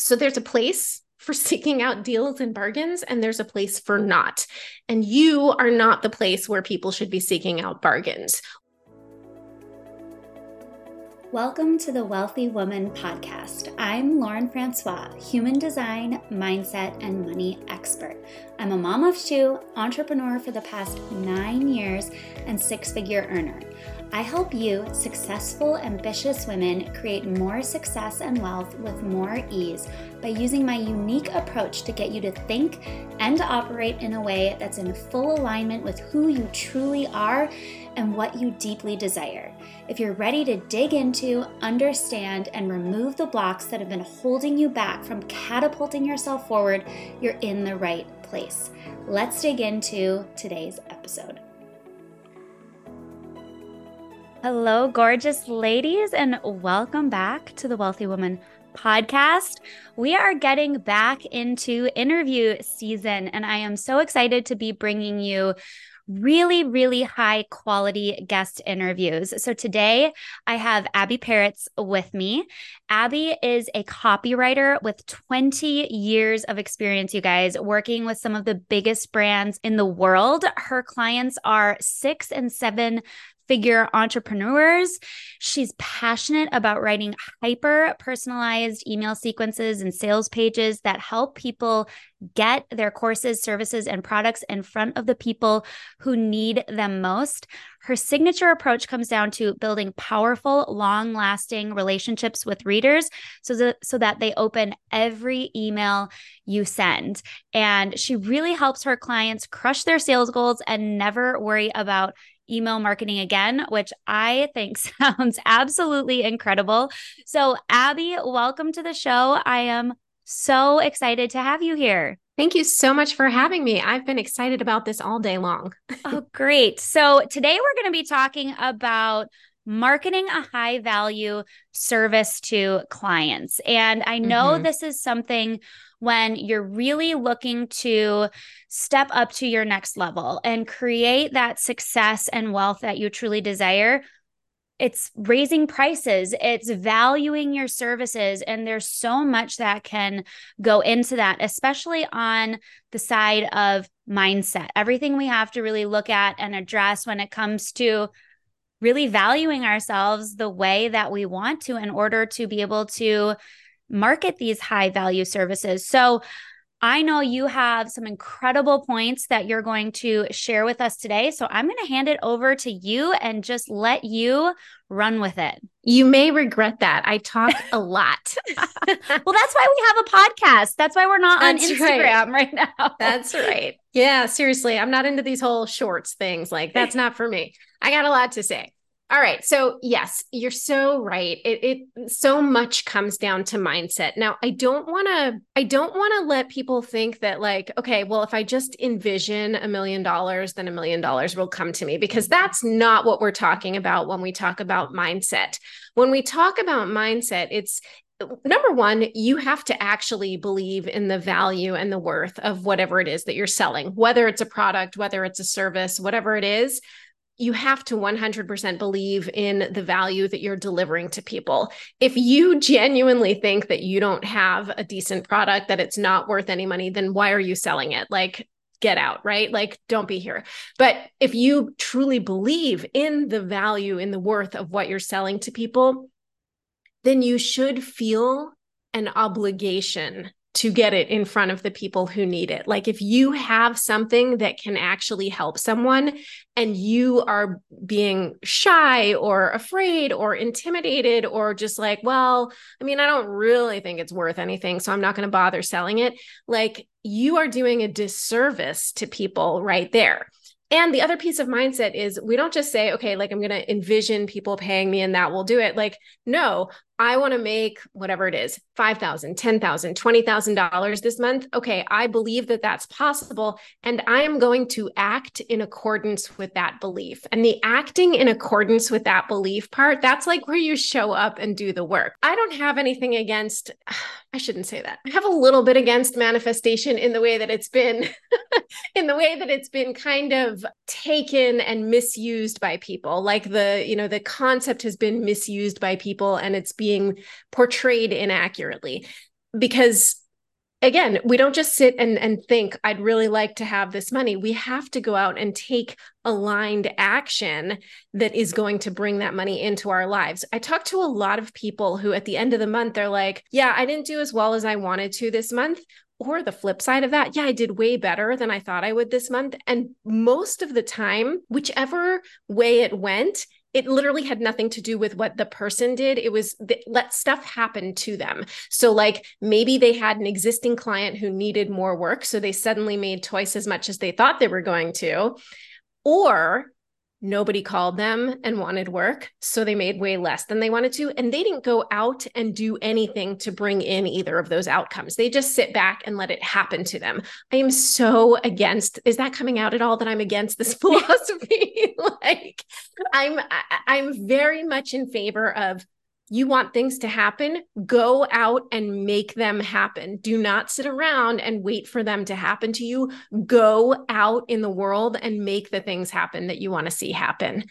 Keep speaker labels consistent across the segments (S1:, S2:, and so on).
S1: So there's a place for seeking out deals and bargains, and there's a place for not. And you are not the place where people should be seeking out bargains.
S2: Welcome to the Wealthy Woman Podcast. I'm Lauren Francois, human design, mindset, and money expert. I'm a mom of two, entrepreneur for the past nine years, and six figure earner. I help you, successful, ambitious women, create more success and wealth with more ease by using my unique approach to get you to think and operate in a way that's in full alignment with who you truly are and what you deeply desire. If you're ready to dig into, understand, and remove the blocks that have been holding you back from catapulting yourself forward, you're in the right place. Let's dig into today's episode. Hello, gorgeous ladies, and welcome back to the Wealthy Woman podcast. We are getting back into interview season, and I am so excited to be bringing you really, really high quality guest interviews. So today I have Abbi Perets with me. Abbi is a copywriter with 20 years of experience, you guys, working with some of the biggest brands in the world. Her clients are six and seven figure entrepreneurs. She's passionate about writing hyper personalized email sequences and sales pages that help people get their courses, services, and products in front of the people who need them most. Her signature approach comes down to building powerful, long lasting relationships with readers so that, so that they open every email you send. And she really helps her clients crush their sales goals and never worry about email marketing again, which I think sounds absolutely incredible. So, Abbi, welcome to the show. I am so excited to have you here.
S1: Thank you so much for having me. I've been excited about this all day long.
S2: oh, great. So, today we're going to be talking about marketing a high value service to clients. And I know mm-hmm. this is something when you're really looking to step up to your next level and create that success and wealth that you truly desire. It's raising prices, it's valuing your services. And there's so much that can go into that, especially on the side of mindset. Everything we have to really look at and address when it comes to really valuing ourselves the way that we want to in order to be able to market these high value services. So, I know you have some incredible points that you're going to share with us today. So I'm going to hand it over to you and just let you run with it.
S1: You may regret that. I talk a lot.
S2: well, that's why we have a podcast. That's why we're not that's on Instagram right. right now.
S1: That's right. Yeah, seriously. I'm not into these whole shorts things. Like, that's not for me. I got a lot to say. All right. So, yes, you're so right. It, it so much comes down to mindset. Now, I don't want to I don't want to let people think that like, okay, well, if I just envision a million dollars, then a million dollars will come to me because that's not what we're talking about when we talk about mindset. When we talk about mindset, it's number one, you have to actually believe in the value and the worth of whatever it is that you're selling, whether it's a product, whether it's a service, whatever it is you have to 100% believe in the value that you're delivering to people. If you genuinely think that you don't have a decent product, that it's not worth any money, then why are you selling it? Like, get out, right? Like, don't be here. But if you truly believe in the value, in the worth of what you're selling to people, then you should feel an obligation to get it in front of the people who need it. Like if you have something that can actually help someone and you are being shy or afraid or intimidated or just like, well, I mean, I don't really think it's worth anything, so I'm not going to bother selling it. Like you are doing a disservice to people right there. And the other piece of mindset is we don't just say, okay, like I'm going to envision people paying me and that will do it. Like, no, I want to make whatever it is, $5,000, $10,000, $20,000 this month. Okay, I believe that that's possible. And I am going to act in accordance with that belief. And the acting in accordance with that belief part, that's like where you show up and do the work. I don't have anything against, I shouldn't say that. I have a little bit against manifestation in the way that it's been, in the way that it's been kind of taken and misused by people. Like the, you know, the concept has been misused by people and it's being being portrayed inaccurately. because again, we don't just sit and, and think, I'd really like to have this money. We have to go out and take aligned action that is going to bring that money into our lives. I talk to a lot of people who at the end of the month, they're like, yeah, I didn't do as well as I wanted to this month. Or the flip side of that, yeah, I did way better than I thought I would this month. And most of the time, whichever way it went, it literally had nothing to do with what the person did. It was th- let stuff happen to them. So like maybe they had an existing client who needed more work so they suddenly made twice as much as they thought they were going to or nobody called them and wanted work so they made way less than they wanted to and they didn't go out and do anything to bring in either of those outcomes. They just sit back and let it happen to them. I am so against is that coming out at all that i'm against this philosophy? Like i'm i'm very much in favor of you want things to happen, go out and make them happen. Do not sit around and wait for them to happen to you. Go out in the world and make the things happen that you want to see happen.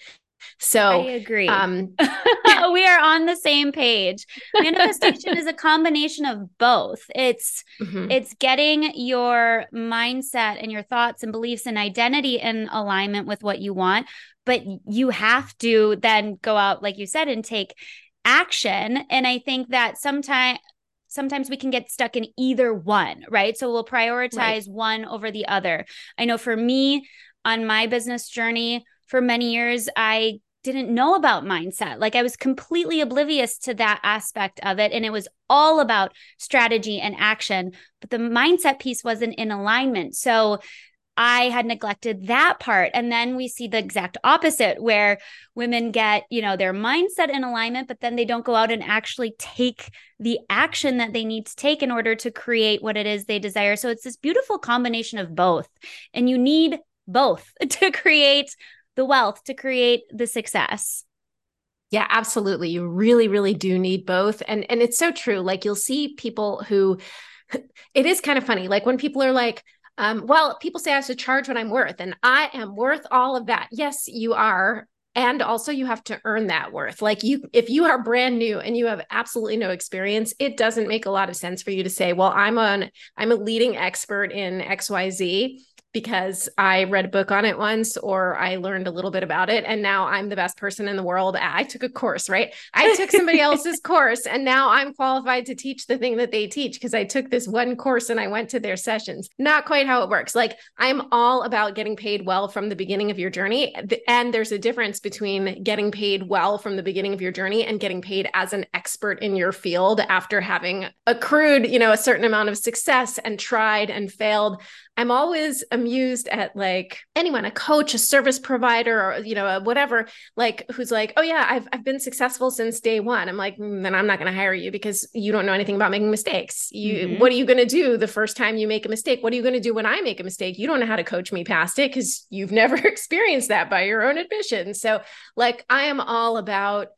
S1: So I
S2: agree. Um, we are on the same page. Manifestation is a combination of both. It's mm-hmm. it's getting your mindset and your thoughts and beliefs and identity in alignment with what you want, but you have to then go out like you said and take action and i think that sometimes sometimes we can get stuck in either one right so we'll prioritize right. one over the other i know for me on my business journey for many years i didn't know about mindset. Like I was completely oblivious to that aspect of it. And it was all about strategy and action, but the mindset piece wasn't in alignment. So I had neglected that part. And then we see the exact opposite where women get, you know, their mindset in alignment, but then they don't go out and actually take the action that they need to take in order to create what it is they desire. So it's this beautiful combination of both. And you need both to create the wealth, to create the success.
S1: Yeah, absolutely. You really, really do need both. And and it's so true. Like you'll see people who it is kind of funny. Like when people are like, um, well, people say I should charge what I'm worth, and I am worth all of that. Yes, you are. And also, you have to earn that worth. Like, you, if you are brand new and you have absolutely no experience, it doesn't make a lot of sense for you to say, "Well, I'm an I'm a leading expert in X Y Z." because I read a book on it once or I learned a little bit about it and now I'm the best person in the world. I took a course, right? I took somebody else's course and now I'm qualified to teach the thing that they teach because I took this one course and I went to their sessions. Not quite how it works. Like I'm all about getting paid well from the beginning of your journey and there's a difference between getting paid well from the beginning of your journey and getting paid as an expert in your field after having accrued, you know, a certain amount of success and tried and failed. I'm always amused at like anyone, a coach, a service provider, or you know, a whatever, like who's like, oh yeah, I've I've been successful since day one. I'm like, mm, then I'm not going to hire you because you don't know anything about making mistakes. You, mm-hmm. what are you going to do the first time you make a mistake? What are you going to do when I make a mistake? You don't know how to coach me past it because you've never experienced that by your own admission. So, like, I am all about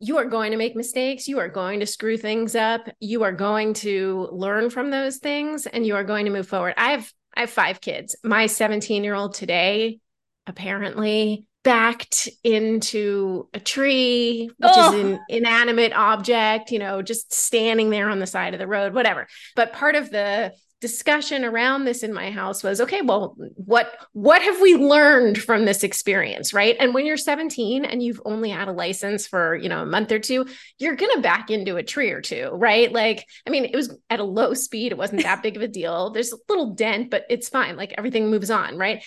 S1: you are going to make mistakes. You are going to screw things up. You are going to learn from those things and you are going to move forward. I've I have five kids. My 17 year old today apparently backed into a tree, which oh. is an oh. inanimate object, you know, just standing there on the side of the road, whatever. But part of the discussion around this in my house was okay well what what have we learned from this experience right? And when you're 17 and you've only had a license for you know a month or two you're going to back into a tree or two right? Like i mean it was at a low speed. It wasn't that big of a deal. There's a little dent but it's fine. Like everything moves on right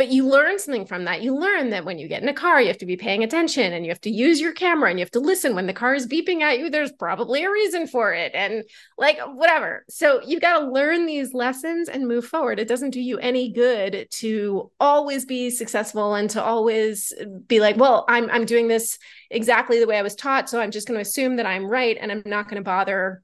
S1: but you learn something from that. You learn that when you get in a car, you have to be paying attention and you have to use your camera and you have to listen when the car is beeping at you. There's probably a reason for it and like whatever. So you've got to learn these lessons and move forward. It doesn't do you any good to always be successful and to always be like, well, I'm I'm doing this exactly the way I was taught, so I'm just going to assume that I'm right and I'm not going to bother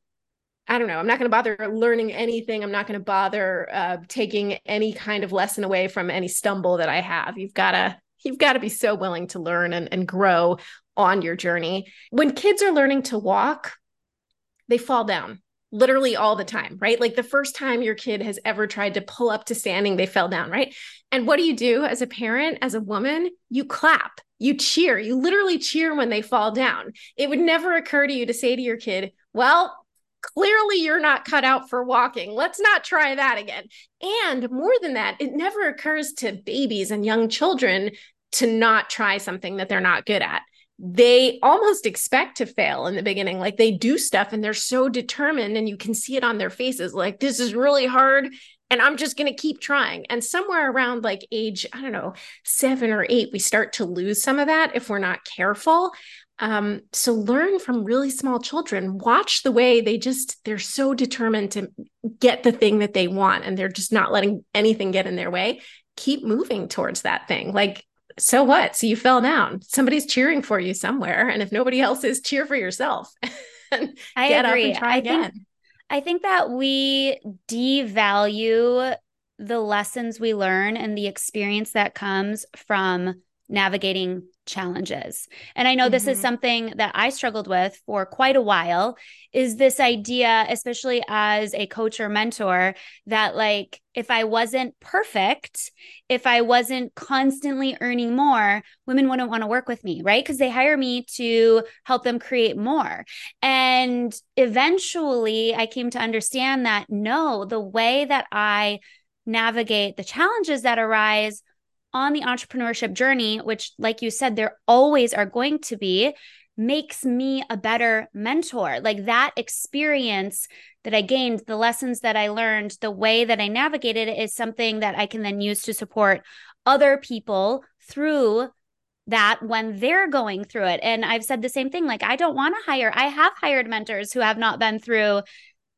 S1: I don't know. I'm not going to bother learning anything. I'm not going to bother uh, taking any kind of lesson away from any stumble that I have. You've got to you've got to be so willing to learn and, and grow on your journey. When kids are learning to walk, they fall down literally all the time, right? Like the first time your kid has ever tried to pull up to standing, they fell down, right? And what do you do as a parent, as a woman? You clap, you cheer, you literally cheer when they fall down. It would never occur to you to say to your kid, well, clearly you're not cut out for walking. Let's not try that again. And more than that, it never occurs to babies and young children to not try something that they're not good at. They almost expect to fail in the beginning. Like they do stuff and they're so determined, and you can see it on their faces like, this is really hard and I'm just going to keep trying. And somewhere around like age, I don't know, seven or eight, we start to lose some of that if we're not careful. Um, so learn from really small children. Watch the way they just, they're so determined to get the thing that they want and they're just not letting anything get in their way. Keep moving towards that thing. Like, so what? So you fell down. Somebody's cheering for you somewhere. And if nobody else is, cheer for yourself.
S2: I agree. I again. think I think that we devalue the lessons we learn and the experience that comes from navigating challenges. And I know mm-hmm. this is mm-hmm. something that I struggled with for quite a while is this idea especially as a coach or mentor that like if I wasn't perfect, if I wasn't constantly earning more, women wouldn't want to work with me, right? Because they hire me to help them create more. And eventually I came to understand that no, the way that I navigate the challenges that arise on the entrepreneurship journey, which, like you said, there always are going to be, makes me a better mentor. Like that experience that I gained, the lessons that I learned, the way that I navigated it is something that I can then use to support other people through that when they're going through it. And I've said the same thing like, I don't want to hire, I have hired mentors who have not been through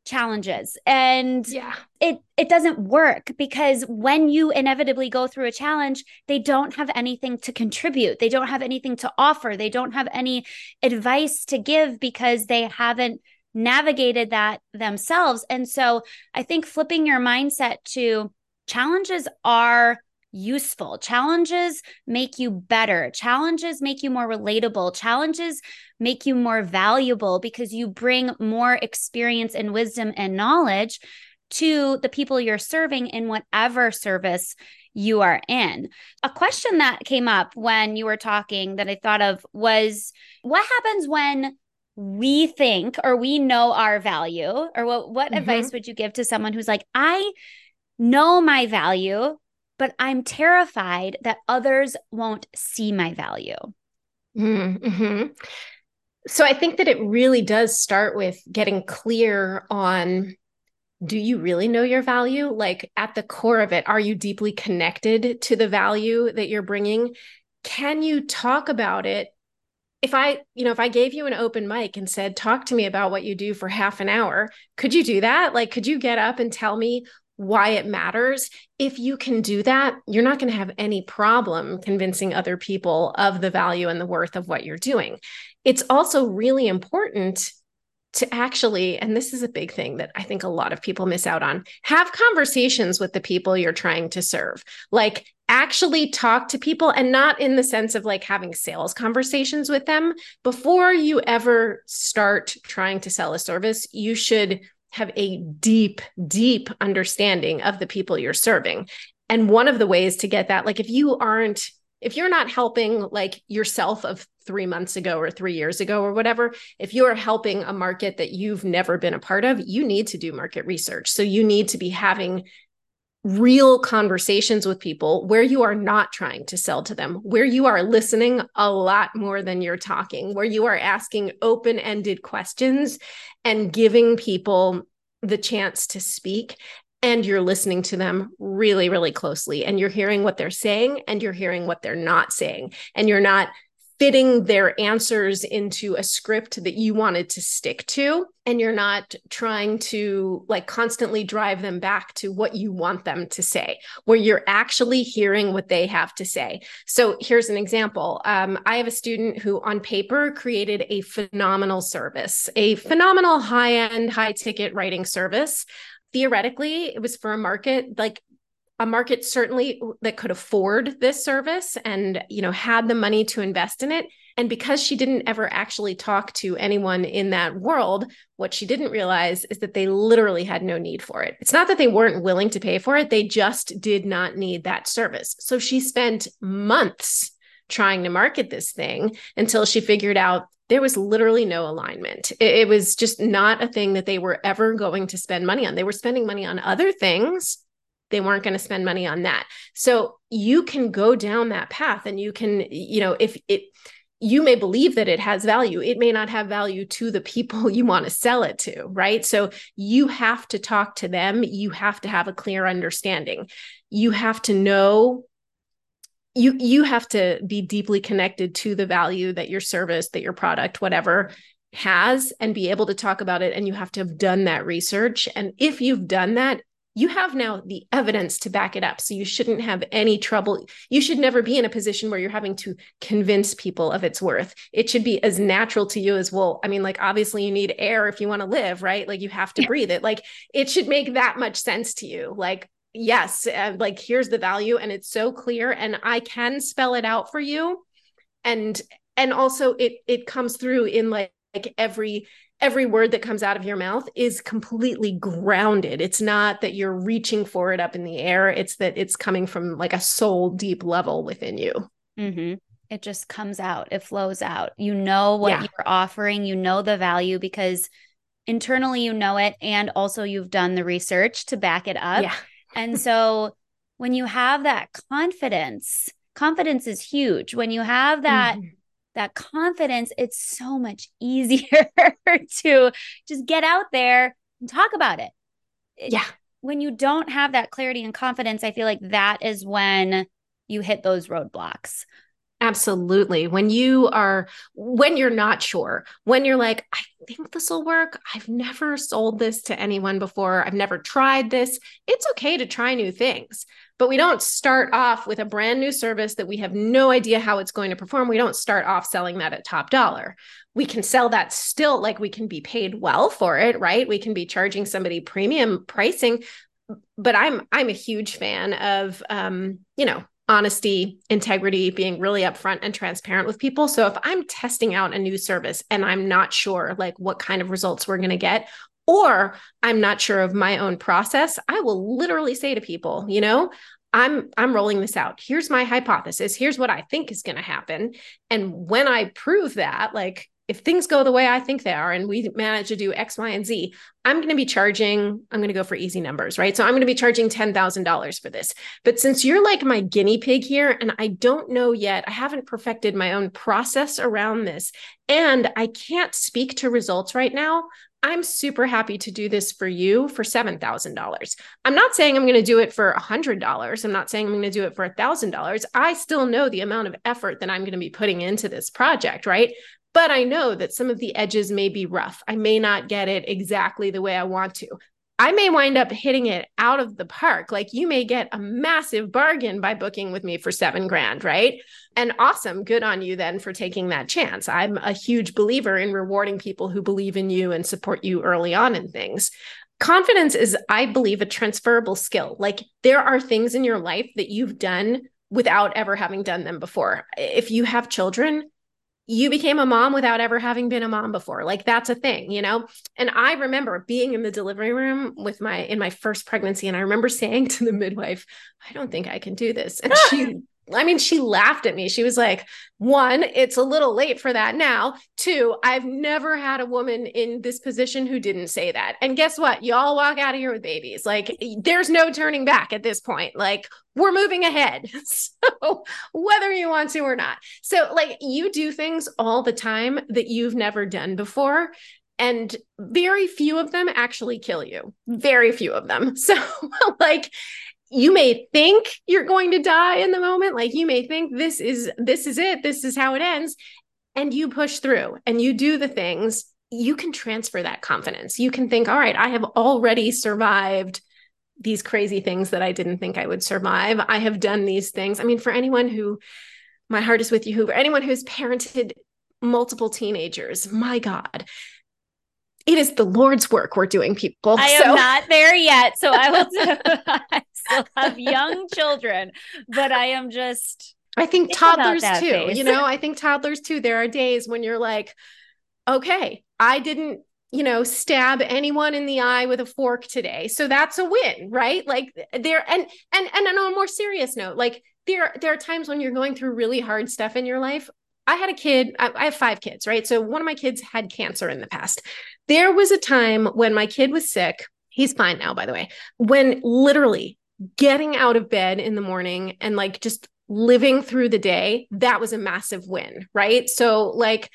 S2: challenges. And
S1: yeah.
S2: it it doesn't work because when you inevitably go through a challenge they don't have anything to contribute. They don't have anything to offer. They don't have any advice to give because they haven't navigated that themselves. And so i think flipping your mindset to challenges are useful. Challenges make you better. Challenges make you more relatable. Challenges make you more valuable because you bring more experience and wisdom and knowledge to the people you're serving in whatever service you are in. A question that came up when you were talking that I thought of was what happens when we think or we know our value or what what mm-hmm. advice would you give to someone who's like I know my value but I'm terrified that others won't see my value.
S1: Mm-hmm. So I think that it really does start with getting clear on do you really know your value? Like at the core of it, are you deeply connected to the value that you're bringing? Can you talk about it? If I, you know, if I gave you an open mic and said, talk to me about what you do for half an hour, could you do that? Like, could you get up and tell me why it matters. If you can do that, you're not going to have any problem convincing other people of the value and the worth of what you're doing. It's also really important to actually, and this is a big thing that I think a lot of people miss out on, have conversations with the people you're trying to serve. Like, actually talk to people and not in the sense of like having sales conversations with them. Before you ever start trying to sell a service, you should have a deep, deep understanding of the people you're serving. And one of the ways to get that, like if you aren't, if you're not helping like yourself of three months ago or three years ago or whatever, if you are helping a market that you've never been a part of, you need to do market research. So you need to be having real conversations with people where you are not trying to sell to them, where you are listening a lot more than you're talking, where you are asking open ended questions and giving people the chance to speak. And you're listening to them really, really closely. And you're hearing what they're saying and you're hearing what they're not saying. And you're not fitting their answers into a script that you wanted to stick to and you're not trying to like constantly drive them back to what you want them to say where you're actually hearing what they have to say. So here's an example. Um, i have a student who on paper created a phenomenal service a phenomenal high end high ticket writing service. Theoretically it was for a market like a market certainly that could afford this service and you know had the money to invest in it and because she didn't ever actually talk to anyone in that world what she didn't realize is that they literally had no need for it it's not that they weren't willing to pay for it they just did not need that service so she spent months trying to market this thing until she figured out there was literally no alignment. It, it, was just not a thing that they were ever going to spend money on. They were spending money on other things. They weren't going to spend money on that. So you can go down that path and you can, you know, if it, you may believe that it has value. It may not have value to the people you want to sell it to, right? So you have to talk to them. You have to have a clear understanding. You have to know you you have to be deeply connected to the value that your service that your product whatever has and be able to talk about it and you have to have done that research and if you've done that you have now the evidence to back it up so you shouldn't have any trouble. You should never be in a position where you're having to convince people of its worth. It should be as natural to you as well i mean like obviously you need air if you want to live right? Like you have to breathe it. Like it should make that much sense to you. Like yes uh, like here's the value and it's so clear and i can spell it out for you. And and also it it comes through in like, like every every word that comes out of your mouth is completely grounded it's not that you're reaching for it up in the air it's that it's coming from like a soul deep level within you
S2: mm-hmm. it just comes out it flows out you know what yeah. you're offering you know the value because internally you know it and also you've done the research to back it up yeah and so when you have that confidence, confidence is huge. When you have that mm-hmm. That confidence, it's so much easier to just get out there and talk about it.
S1: Yeah.
S2: When you don't have that clarity and confidence, I feel like that is when you hit those roadblocks.
S1: Absolutely. When you are, when you're not sure, when you're like, I think this will work. I've never sold this to anyone before. I've never tried this. It's okay to try new things, but we don't start off with a brand new service that we have no idea how it's going to perform. We don't start off selling that at top dollar. We can sell that still, like we can be paid well for it, right? We can be charging somebody premium pricing. But I'm I'm a huge fan of um, you know, honesty, integrity, being really upfront and transparent with people. So if I'm testing out a new service and I'm not sure like what kind of results we're going to get or I'm not sure of my own process, I will literally say to people, you know, I'm I'm rolling this out. Here's my hypothesis. Here's what I think is going to happen. And when I prove that, like if things go the way I think they are and we manage to do X, Y, and Z, I'm going to be charging, I'm going to go for easy numbers, right? So I'm going to be charging $10,000 for this. But since you're like my guinea pig here, and I don't know yet, I haven't perfected my own process around this, and I can't speak to results right now. I'm super happy to do this for you for $7,000. I'm not saying I'm going to do it for $100. I'm not saying I'm going to do it for $1,000. I still know the amount of effort that I'm going to be putting into this project, right? but I know that some of the edges may be rough. I may not get it exactly the way I want to. I may wind up hitting it out of the park. Like you may get a massive bargain by booking with me for seven grand, right? And awesome. Good on you then for taking that chance. I'm a huge believer in rewarding people who believe in you and support you early on in things. Confidence is, I believe, a transferable skill. Like there are things in your life that you've done without ever having done them before. If you have children, you became a mom without ever having been a mom before like that's a thing you know and i remember being in the delivery room with my in my first pregnancy and i remember saying to the midwife i don't think i can do this and she I mean, she laughed at me. She was like, one, it's a little late for that now. Two, I've never had a woman in this position who didn't say that. And guess what? Y'all walk out of here with babies. Like, there's no turning back at this point. Like, we're moving ahead. So, whether you want to or not. So, like, you do things all the time that you've never done before. And very few of them actually kill you. Very few of them. So, like, you may think you're going to die in the moment like you may think this is this is it this is how it ends and you push through and you do the things you can transfer that confidence you can think all right i have already survived these crazy things that i didn't think i would survive i have done these things i mean for anyone who my heart is with you who anyone who's parented multiple teenagers my god it is the Lord's work we're doing, people.
S2: I so. am not there yet. So I will still have young children, but I am just
S1: I think toddlers too. Phase. You know, I think toddlers too. There are days when you're like, okay, I didn't, you know, stab anyone in the eye with a fork today. So that's a win, right? Like there and and and on a more serious note, like there there are times when you're going through really hard stuff in your life I had a kid, I, I have five kids, right? So one of my kids had cancer in the past. There was a time when my kid was sick. He's fine now, by the way, when literally getting out of bed in the morning and like just living through the day, that was a massive win, right? So, like,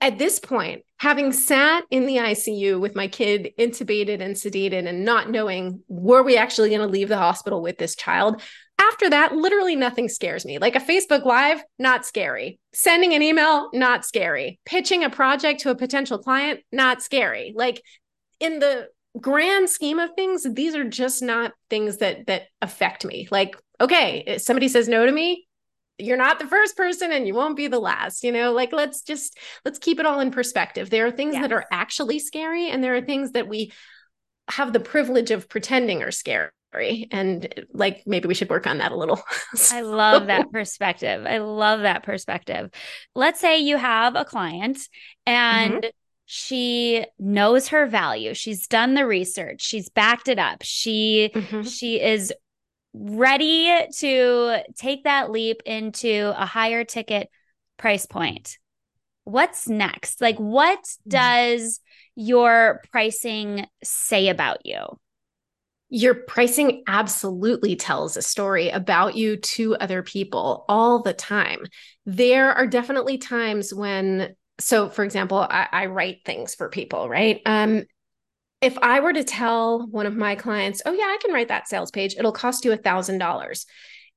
S1: at this point, having sat in the ICU with my kid intubated and sedated and not knowing were we actually going to leave the hospital with this child, after that, literally nothing scares me. Like a Facebook Live, not scary. Sending an email, not scary. Pitching a project to a potential client, not scary. Like in the grand scheme of things, these are just not things that that affect me. Like, okay, if somebody says no to me, you're not the first person and you won't be the last you know like let's just let's keep it all in perspective there are things yes. that are actually scary and there are things that we have the privilege of pretending are scary and like maybe we should work on that a little
S2: so. i love that perspective i love that perspective let's say you have a client and mm-hmm. She knows her value she's done the research she's backed it up she mm-hmm. she is ready to take that leap into a higher ticket price point what's next like what mm-hmm. does your pricing say about you
S1: your pricing absolutely tells a story about you to other people all the time. There are definitely times when, so for example, I, I write things for people, right? Um, if I were to tell one of my clients, oh, yeah, I can write that sales page, it'll cost you a $1,000.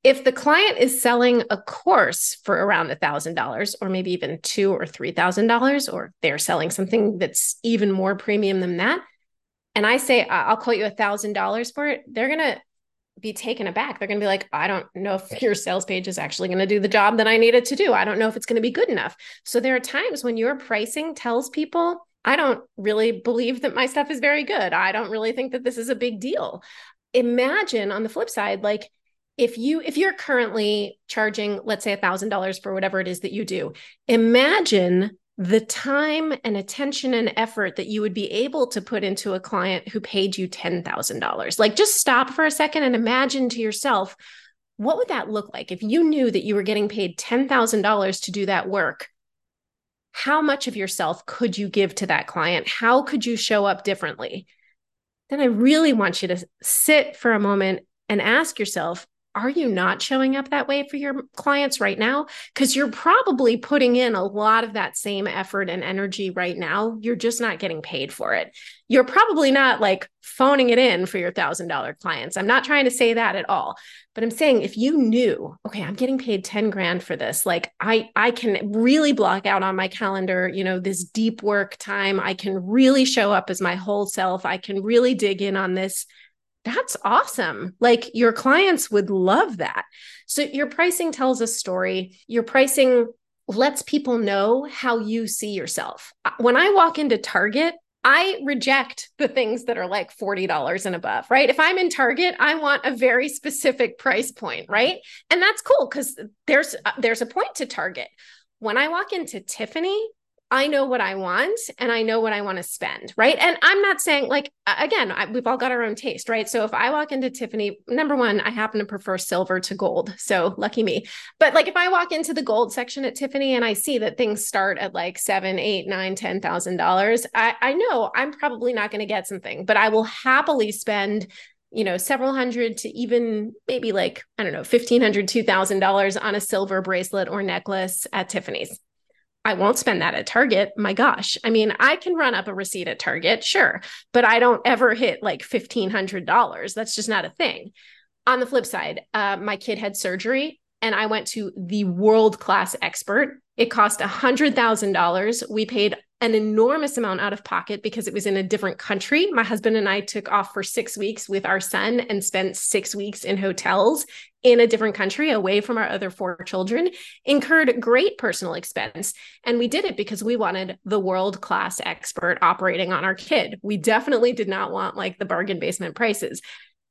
S1: If the client is selling a course for around a $1,000 or maybe even two or $3,000, or they're selling something that's even more premium than that, and I say, I'll quote you a thousand dollars for it, they're to be taken aback. They're going to be like, I don't know if your sales page is actually going to do the job that I need it to do. I don't know if it's going to be good enough. So there are times when your pricing tells people, I don't really believe that my stuff is very good. I don't really think that this is a big deal. Imagine on the flip side, like if you if you're currently charging let's say a thousand dollars for whatever it is that you do imagine the time and attention and effort that you would be able to put into a client who paid you $10,000. Like just stop for a second and imagine to yourself, what would that look like if you knew that you were getting paid $10,000 to do that work? How much of yourself could you give to that client? How could you show up differently? Then I really want you to sit for a moment and ask yourself, are you not showing up that way for your clients right now? Because you're probably putting in a lot of that same effort and energy right now. You're just not getting paid for it. You're probably not like phoning it in for your thousand dollar clients. I'm not trying to say that at all, but I'm saying if you knew, okay, I'm getting paid 10 grand for this, like I I can really block out on my calendar, you know, this deep work time. I can really show up as my whole self. I can really dig in on this that's awesome. Like your clients would love that. So your pricing tells a story. Your pricing lets people know how you see yourself. Uh, when I walk into Target, I reject the things that are like $40 and above, right? If I'm in Target, I want a very specific price point, right? And that's cool cuz there's uh, there's a point to Target. When I walk into Tiffany, I know what I want and I know what I want to spend, right? And I'm not saying like again, I, we've all got our own taste, right? So if I walk into Tiffany, number one, I happen to prefer silver to gold, so lucky me. But like if I walk into the gold section at Tiffany and I see that things start at like seven, eight, nine, ten thousand dollars, I, I know I'm probably not going to get something, but I will happily spend you know several hundred to even maybe like i don't know $1500 $2000 on a silver bracelet or necklace at tiffany's I won't spend that at Target. My gosh. I mean, I can run up a receipt at Target, sure, but I don't ever hit like $1,500. That's just not a thing. On the flip side, uh, my kid had surgery and I went to the world class expert. It cost $100,000. We paid an enormous amount out of pocket because it was in a different country. My husband and I took off for six weeks with our son and spent six weeks in hotels in a different country away from our other four children, incurred great personal expense. And we did it because we wanted the world class expert operating on our kid. We definitely did not want like the bargain basement prices.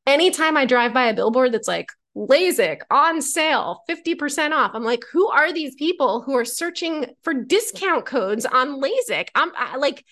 S1: Anytime I drive by a billboard that's like, LASIK on sale, 50% off. I'm like, who are these people who are searching for discount codes on LASIK? I'm I, like,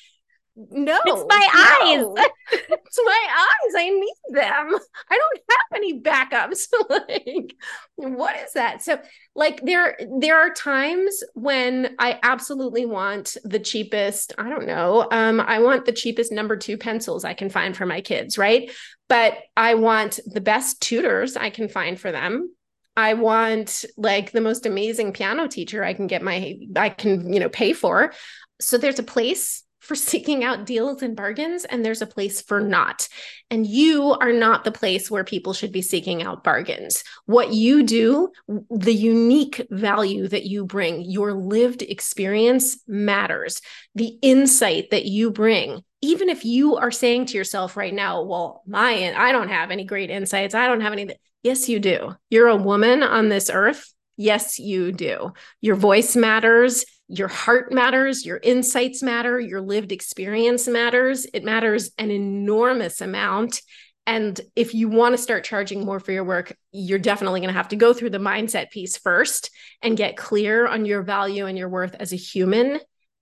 S1: no,
S3: it's my
S1: no.
S3: eyes.
S1: it's my eyes. I need them. I don't have any backups. like, what is that? So, like, there there are times when I absolutely want the cheapest. I don't know. Um, I want the cheapest number two pencils I can find for my kids, right? But I want the best tutors I can find for them. I want like the most amazing piano teacher I can get my I can, you know, pay for. So there's a place for seeking out deals and bargains, and there's a place for not. And you are not the place where people should be seeking out bargains. What you do, the unique value that you bring, your lived experience matters. The insight that you bring, even if you are saying to yourself right now, well, my, I don't have any great insights. I don't have any. Yes, you do. You're a woman on this earth. Yes, you do. Your voice matters your heart matters, your insights matter, your lived experience matters. It matters an enormous amount. And if you want to start charging more for your work, you're definitely going to have to go through the mindset piece first and get clear on your value and your worth as a human.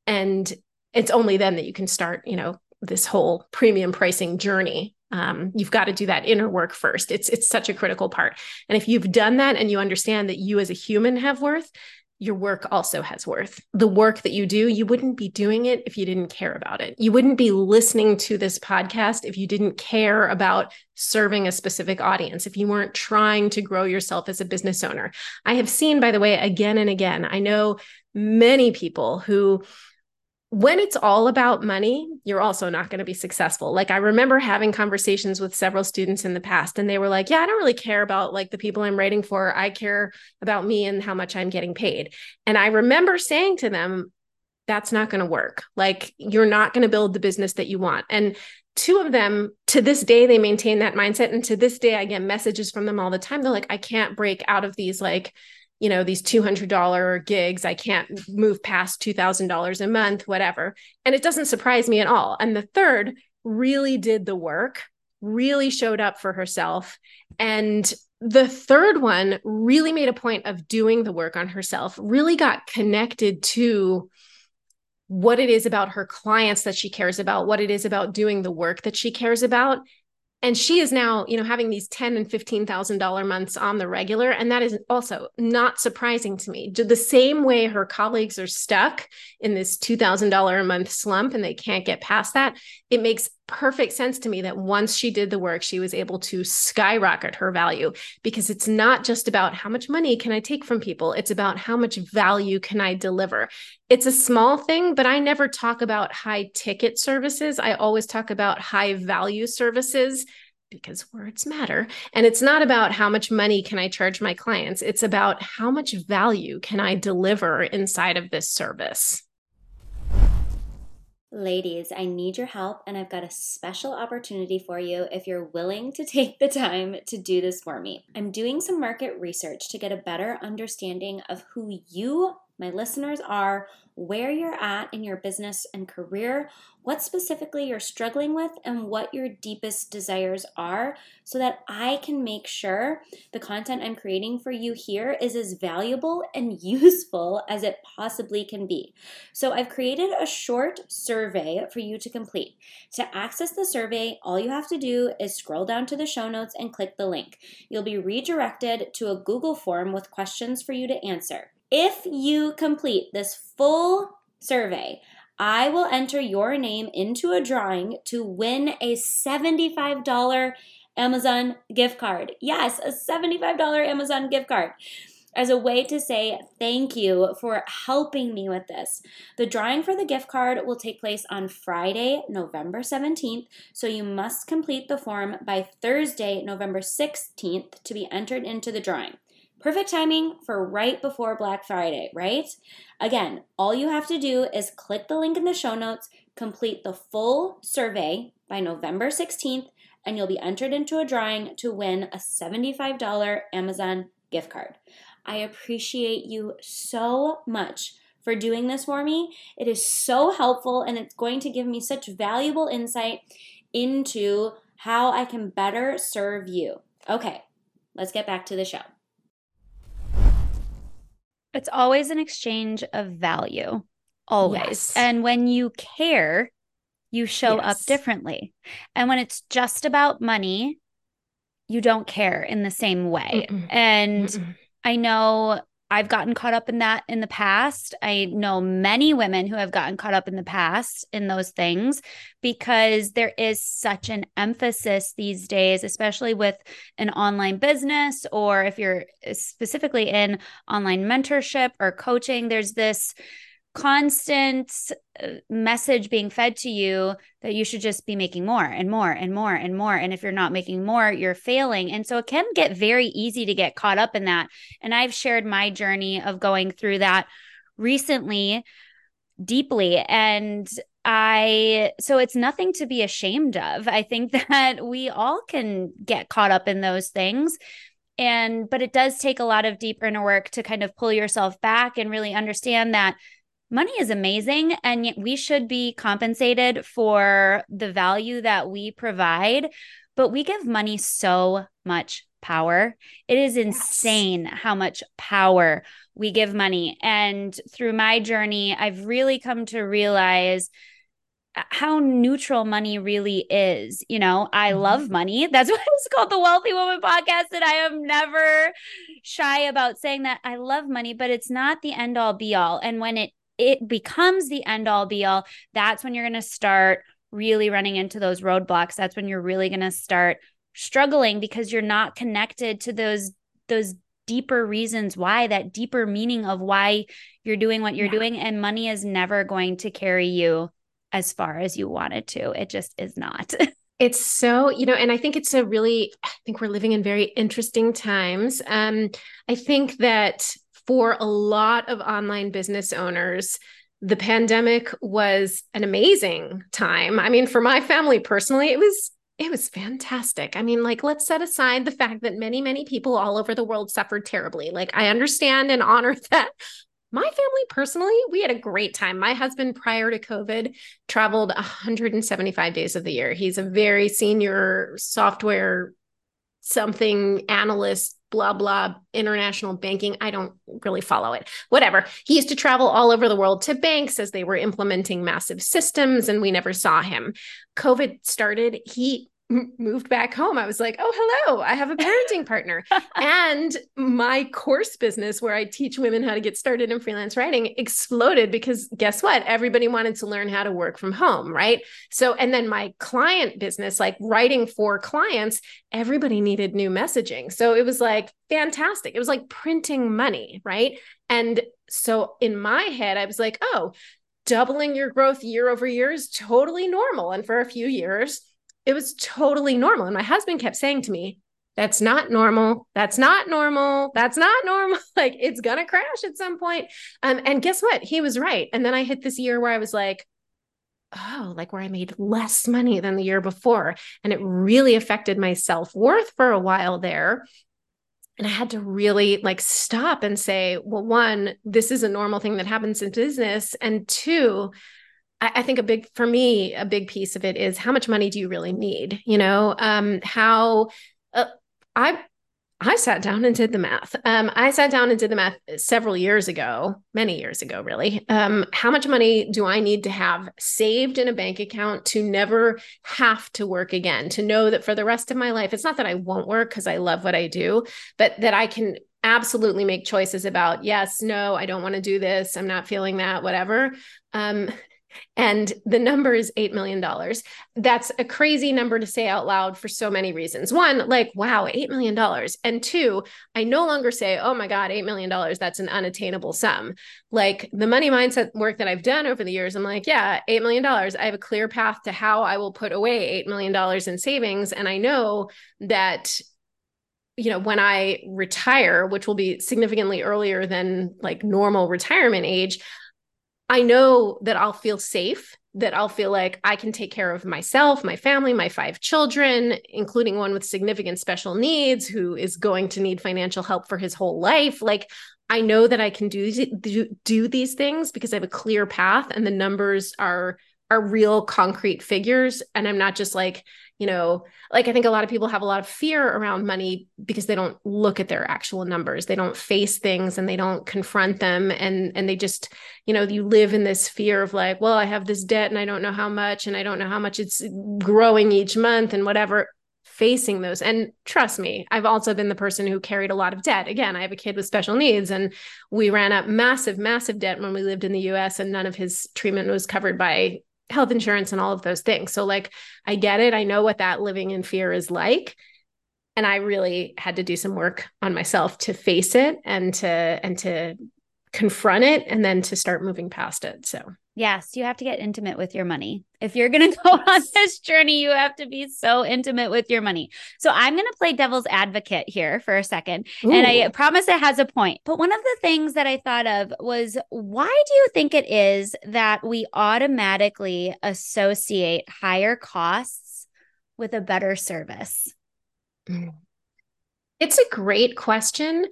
S1: And it's only then that you can start, you know, this whole premium pricing journey. Um, you've got to do that inner work first. It's it's such a critical part. And if you've done that and you understand that you as a human have worth, your work also has worth. The work that you do, you wouldn't be doing it if you didn't care about it. You wouldn't be listening to this podcast if you didn't care about serving a specific audience, if you weren't trying to grow yourself as a business owner. I have seen, by the way, again and again, I know many people who when it's all about money, you're also not going to be successful. Like I remember having conversations with several students in the past and they were like, "Yeah, I don't really care about like the people I'm writing for. I care about me and how much I'm getting paid." And I remember saying to them, that's not going to work. Like you're not going to build the business that you want. And two of them to this day they maintain that mindset and to this day I get messages from them all the time. They're like, "I can't break out of these like you know these $200 gigs i can't move past $2000 a month whatever. And it doesn't surprise me at all. And the third really did the work really showed up for herself. And the third one really made a point of doing the work on herself really got connected to what it is about her clients that she cares about what it is about doing the work that she cares about and she is now you know having these 10 and 15 thousand dollar months on the regular. And that is also not surprising to me. The same way her colleagues are stuck in this $2000 a month slump and they can't get past that it makes perfect sense to me that once she did the work she was able to skyrocket her value. Because it's not just about how much money can i take from people. It's about how much value can i deliver. It's a small thing but i never talk about high ticket services. I always talk about high value services because words matter. And it's not about how much money can I charge my clients, it's about how much value can I deliver inside of this service.
S3: Ladies, I need your help, and I've got a special opportunity for you if you're willing to take the time to do this for me. I'm doing some market research to get a better understanding of who you my listeners are where you're at in your business and career, what specifically you're struggling with, and what your deepest desires are, so that I can make sure the content I'm creating for you here is as valuable and useful as it possibly can be. So, I've created a short survey for you to complete. To access the survey, all you have to do is scroll down to the show notes and click the link. You'll be redirected to a Google form with questions for you to answer. If you complete this full survey, I will enter your name into a drawing to win a $75 Amazon gift card. Yes, a $75 Amazon gift card as a way to say thank you for helping me with this. The drawing for the gift card will take place on Friday, November 17th, so you must complete the form by Thursday, November 16th to be entered into the drawing. Perfect timing for right before Black Friday, right? Again, all you have to do is click the link in the show notes, complete the full survey by November 16th, and you'll be entered into a drawing to win a $75 Amazon gift card. I appreciate you so much for doing this for me. It is so helpful and it's going to give me such valuable insight into how I can better serve you. Okay, let's get back to the show. It's always an exchange of value, always. Yes. And when you care,
S2: you show yes. up differently. And when it's just about money, you don't care in the same way. Mm-mm. And Mm-mm. I know I've gotten caught up in that in the past. I know many women who have gotten caught up in the past in those things because there is such an emphasis these days, especially with an online business or if you're specifically in online mentorship or coaching, there's this constant uh, message being fed to you that you should just be making more and more and more and more. And if you're not making more, you're failing. And so it can get very easy to get caught up in that. And I've shared my journey of going through that recently deeply. And I, so it's nothing to be ashamed of. I think that we all can get caught up in those things and but it does take a lot of deep inner work to kind of pull yourself back and really understand that money is amazing and yet we should be compensated for the value that we provide but we give money so much power it is insane yes. how much power we give money and through my journey i've really come to realize how neutral money really is. You know, I mm-hmm. love money. That's why it's called the Wealthy Woman Podcast. And I am never shy about saying that I love money, but it's not the end all be all. And when it it becomes the end all be all, that's when you're going to start really running into those roadblocks. That's when you're really going to start struggling because you're not connected to those those deeper reasons why that deeper meaning of why you're doing what you're yeah. doing and money is never going to carry you as far as you want it to it just is not
S1: it's so you know and i think it's a really i think we're living in very interesting times um i think that for a lot of online business owners, the pandemic was an amazing time. I mean, for my family personally, it was it was fantastic. I mean, like, let's set aside the fact that many, many people all over the world suffered terribly. Like, I understand and honor that. My family personally, we had a great time. My husband, prior to COVID, traveled 175 days of the year. He's a very senior software something analyst, blah, blah, international banking. I don't really follow it. Whatever. He used to travel all over the world to banks as they were implementing massive systems, and we never saw him. COVID started. He moved back home, I was like, oh, hello, I have a parenting partner. and my course business, where I teach women how to get started in freelance writing, exploded because guess what? Everybody wanted to learn how to work from home. Right. So, and then my client business, like writing for clients, everybody needed new messaging. So it was like fantastic. It was like printing money. Right. And so in my head, I was like, oh, doubling your growth year over year is totally normal. And for a few years, it was totally normal. And my husband kept saying to me, that's not normal. That's not normal. That's not normal. like it's going to crash at some point. Um, and guess what? He was right. And then I hit this year where I was like, oh, like where I made less money than the year before. And it really affected my self worth for a while there. And I had to really like stop and say, well, one, this is a normal thing that happens in business. And two, I, I think a big for me a big piece of it is how much money do you really need you know um how uh, i I sat down and did the math. Um, I sat down and did the math several years ago, many years ago, really. Um, how much money do I need to have saved in a bank account to never have to work again? To know that for the rest of my life, it's not that I won't work because I love what I do, but that I can absolutely make choices about yes, no, I don't want to do this. I'm not feeling that, whatever. Um, and the number is $8 million. That's a crazy number to say out loud for so many reasons. One, like, wow, $8 million. And two, I no longer say, oh my God, $8 million, that's an unattainable sum. Like the money mindset work that I've done over the years, I'm like, yeah, $8 million. I have a clear path to how I will put away $8 million in savings. And I know that you know when i retire which will be significantly earlier than like normal retirement age I know that I'll feel safe, that I'll feel like I can take care of myself, my family, my five children, including one with significant special needs who is going to need financial help for his whole life. Like, I know that I can do, do, do these things because I have a clear path and the numbers are are real concrete figures. And i'm not just like you know like i think a lot of people have a lot of fear around money because they don't look at their actual numbers. They don't face things and they don't confront them. And and they just you know you live in this fear of like well i have this debt and i don't know how much and i don't know how much it's growing each month and whatever facing those. And trust me i've also been the person who carried a lot of debt. Again i have a kid with special needs and we ran up massive massive debt when we lived in the us and none of his treatment was covered by health insurance and all of those things. So like I get it. I know what that living in fear is like. And I really had to do some work on myself to face it and to and to confront it and then to start moving past it. So
S2: Yes, you have to get intimate with your money. If you're going to go on this journey, you have to be so intimate with your money. So I'm going to play devil's advocate here for a second. Ooh. And I promise it has a point. But one of the things that I thought of was why do you think it is that we automatically associate higher costs with a better service? Mm.
S1: It's a great question.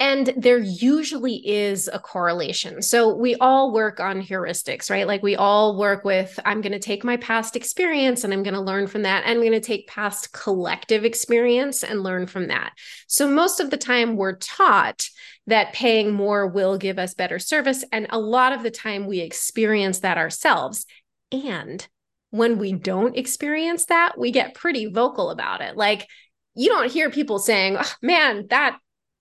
S1: And there usually is a correlation. So we all work on heuristics, right? Like we all work with, I'm going to take my past experience and I'm going to learn from that. I'm going to take past collective experience and learn from that. So most of the time we're taught that paying more will give us better service. And a lot of the time we experience that ourselves. And when we don't experience that, we get pretty vocal about it. Like, you don't hear people saying, oh, man, that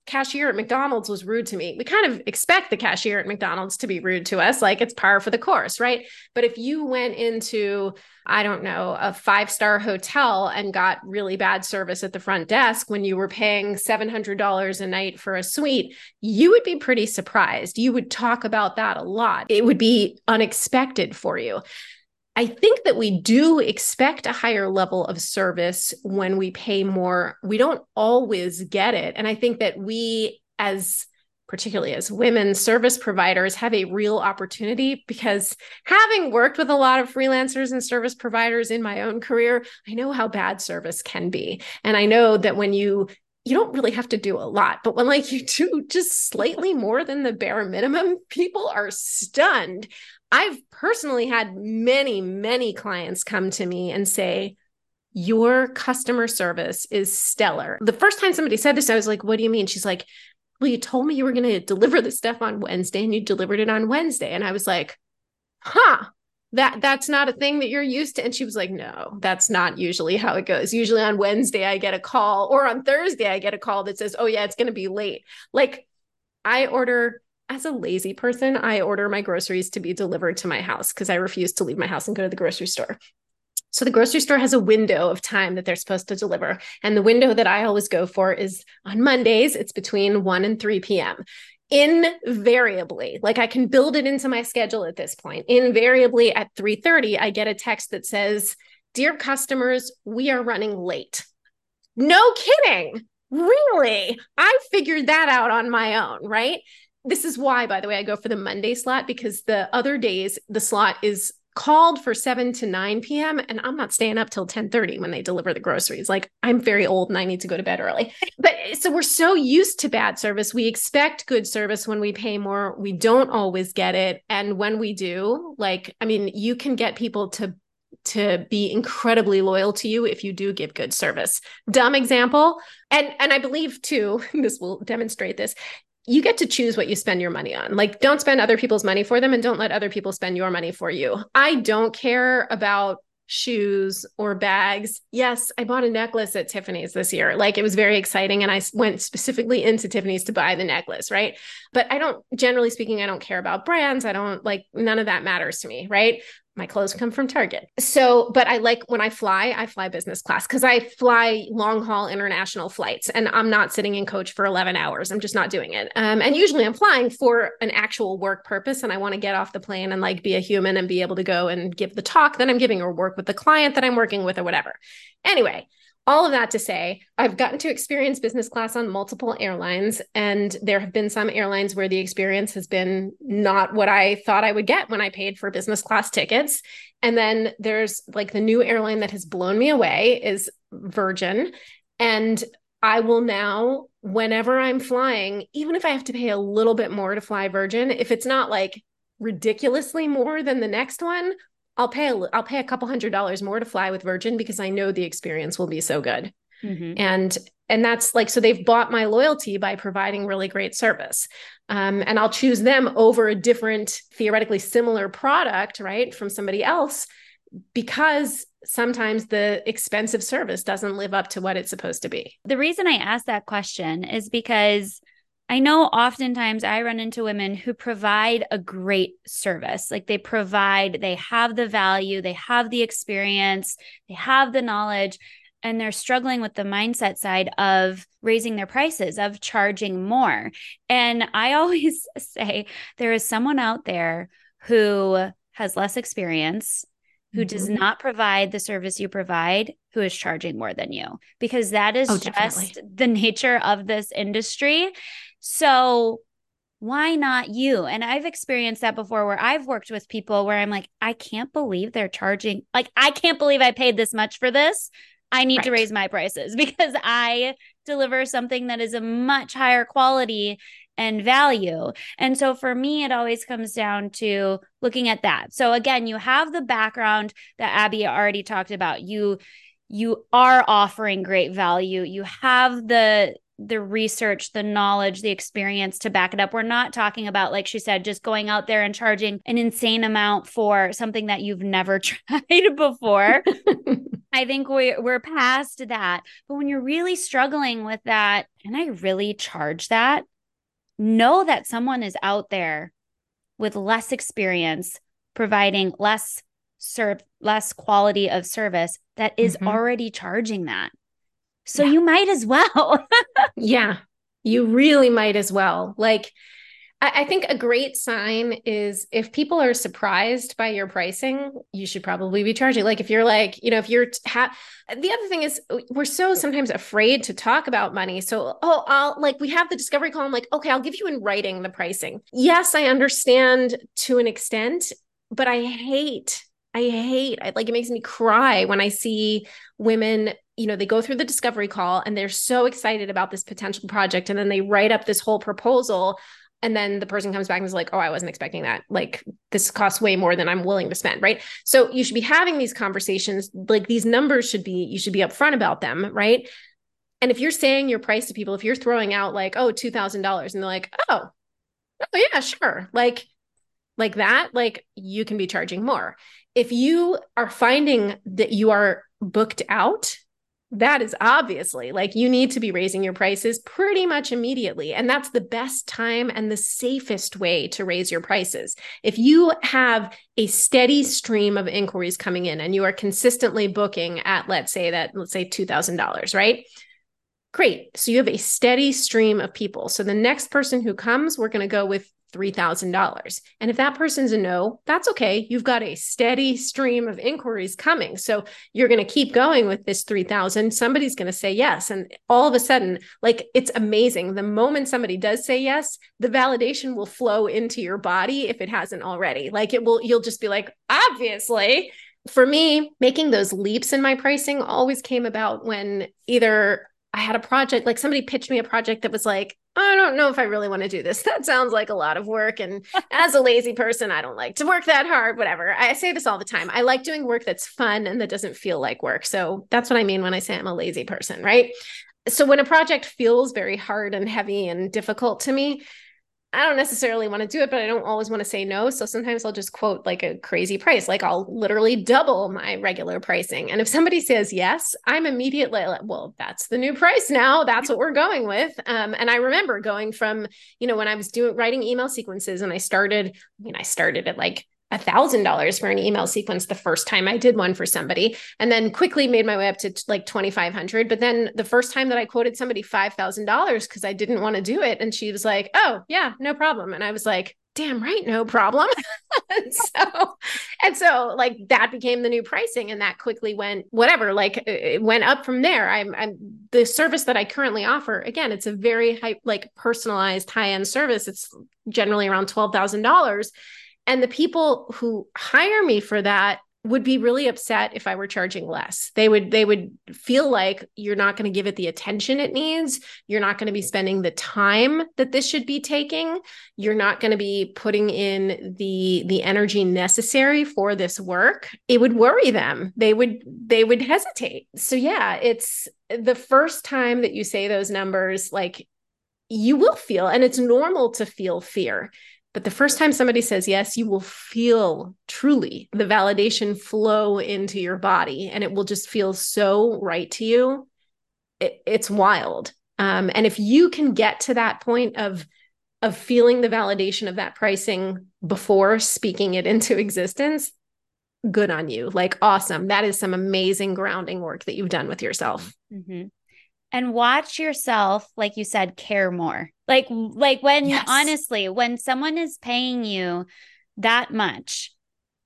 S1: cashier at McDonald's was rude to me. We kind of expect the cashier at McDonald's to be rude to us, like it's par for the course, right? But if you went into, I don't know, a five star hotel and got really bad service at the front desk when you were paying $700 a night for a suite, you would be pretty surprised. You would talk about that a lot. It would be unexpected for you. I think that we do expect a higher level of service when we pay more. We don't always get it. And I think that we, as particularly as women service providers, have a real opportunity because having worked with a lot of freelancers and service providers in my own career, I know how bad service can be. And I know that when you you don't really have to do a lot, but when like you do just slightly more than the bare minimum, people are stunned. I've personally had many, many clients come to me and say, Your customer service is stellar. The first time somebody said this, I was like, What do you mean? She's like, Well, you told me you were going to deliver the stuff on Wednesday and you delivered it on Wednesday. And I was like, Huh, that that's not a thing that you're used to and she was like no that's not usually how it goes usually on wednesday i get a call or on thursday i get a call that says oh yeah it's going to be late like i order as a lazy person, I order my groceries to be delivered to my house because I refuse to leave my house and go to the grocery store. So the grocery store has a window of time that they're supposed to deliver. And the window that I always go for is on Mondays, it's between 1 and 3 p.m. Invariably, like I can build it into my schedule at this point. Invariably at 3:30, I get a text that says, "Dear customers, we are running late." No kidding. Really? I figured that out on my own, right? this is why, by the way, I go for the Monday slot because the other days the slot is called for 7 to 9 p.m. and I'm not staying up till 10 30 when they deliver the groceries. Like I'm very old and I need to go to bed early. But eh, so we're so used to bad service. We expect good service when we pay more. We don't always get it. And when we do, like, I mean, you can get people to to be incredibly loyal to you if you do give good service. Dumb example. And and I believe too, this will demonstrate this you get to choose what you spend your money on. Like, don't spend other people's money for them and don't let other people spend your money for you. I don't care about shoes or bags. Yes, I bought a necklace at Tiffany's this year. Like, it was very exciting. And I went specifically into Tiffany's to buy the necklace, right? But I don't, generally speaking, I don't care about brands. I don't like, none of that matters to me, right? My clothes come from Target. So, but I like when I fly, I fly business class because I fly long haul international flights and I'm not sitting in coach for 11 hours. I'm just not doing it. Um, and usually I'm flying for an actual work purpose and I want to get off the plane and like be a human and be able to go and give the talk that I'm giving or work with the client that I'm working with or whatever. Anyway, all of that to say, I've gotten to experience business class on multiple airlines, and there have been some airlines where the experience has been not what I thought I would get when I paid for business class tickets. And then there's like the new airline that has blown me away is Virgin. And I will now, whenever I'm flying, even if I have to pay a little bit more to fly Virgin, if it's not like ridiculously more than the next one, I'll pay a, I'll pay a couple hundred dollars more to fly with Virgin because I know the experience will be so good. Mm-hmm. And and that's like so they've bought my loyalty by providing really great service um, and i'll choose them over a different theoretically similar product right from somebody else because sometimes the expensive service doesn't live up to what it's supposed to be
S2: the reason i ask that question is because I know oftentimes I run into women who provide a great service. Like they provide, they have the value, they have the experience, they have the knowledge, and they're struggling with the mindset side of raising their prices, of charging more. And I always say there is someone out there who has less experience, who mm-hmm. does not provide the service you provide, who is charging more than you, because that is oh, just the nature of this industry. So, why not you? And I've experienced that before where I've worked with people where I'm like, I can't believe they're charging, like, I can't believe I paid this much for this I need right. to raise my prices because I deliver something that is a much higher quality and value. And so for me, it always comes down to looking at that. So again, you have the background that Abbi already talked about. You you are offering great value. You have the the research, the knowledge, the experience to back it up. We're not talking about, like she said, just going out there and charging an insane amount for something that you've never tried before. I think we, we're past that. But when you're really struggling with that, can I really charge that? Know that someone is out there with less experience providing less serve less quality of service that is mm-hmm. already charging that. So yeah. you might as well.
S1: yeah, you really might as well. Like, I, I think a great sign is if people are surprised by your pricing, you should probably be charging. Like, if you're like, you know, if you're, ha- the other thing is we're so sometimes afraid to talk about money. So, oh, I'll like, we have the discovery call. I'm like, okay, I'll give you in writing the pricing. Yes, I understand to an extent, but I hate I hate I, like it makes me cry when I see women you know, they go through the discovery call and they're so excited about this potential project. And then they write up this whole proposal. And then the person comes back and is like, oh, I wasn't expecting that. Like, this costs way more than I'm willing to spend. Right. So you should be having these conversations. Like, these numbers should be, you should be upfront about them. Right. And if you're saying your price to people, if you're throwing out like, oh, $2,000, and they're like, oh, oh, yeah, sure. Like, like that, like you can be charging more. If you are finding that you are booked out that is obviously like you need to be raising your prices pretty much immediately. And that's the best time and the safest way to raise your prices. If you have a steady stream of inquiries coming in and you are consistently booking at, let's say, that, let's say $2,000, right? Great. So you have a steady stream of people. So the next person who comes, we're going to go with $3,000. And if that person's a no, that's okay. You've got a steady stream of inquiries coming. So you're going to keep going with this 3,000. Somebody's going to say yes. And all of a sudden, like it's amazing. The moment somebody does say yes, the validation will flow into your body if it hasn't already. Like it will, you'll just be like, obviously. For me, making those leaps in my pricing always came about when either I had a project, like somebody pitched me a project that was like, I don't know if I really want to do this. That sounds like a lot of work. And as a lazy person, I don't like to work that hard, whatever. I say this all the time. I like doing work that's fun and that doesn't feel like work. So that's what I mean when I say I'm a lazy person, right? So when a project feels very hard and heavy and difficult to me, I don't necessarily want to do it, but I don't always want to say no. So sometimes I'll just quote like a crazy price, like I'll literally double my regular pricing. And if somebody says yes, I'm immediately like, well, that's the new price now. That's what we're going with. Um, and I remember going from, you know, when I was doing writing email sequences and I started, I mean, I started at like a thousand dollars for an email sequence the first time I did one for somebody, and then quickly made my way up to like twenty five hundred. But then the first time that I quoted somebody five thousand dollars because I didn't want to do it, and she was like, "Oh yeah, no problem," and I was like, "Damn right, no problem." and so, and so like that became the new pricing, and that quickly went whatever. Like it went up from there. I'm, I'm the service that I currently offer. Again, it's a very high, like personalized high end service. It's generally around twelve thousand dollars and the people who hire me for that would be really upset if I were charging less. They would they would feel like you're not going to give it the attention it needs. You're not going to be spending the time that this should be taking. You're not going to be putting in the the energy necessary for this work. It would worry them. They would they would hesitate. So yeah, it's the first time that you say those numbers like you will feel and it's normal to feel fear but the first time somebody says yes, you will feel truly the validation flow into your body and it will just feel so right to you. It, it's wild. Um, and if you can get to that point of of feeling the validation of that pricing before speaking it into existence, good on you. Like awesome. That is some amazing grounding work that you've done with yourself.
S2: Mm-hmm and watch yourself like you said care more like like when yes. honestly when someone is paying you that much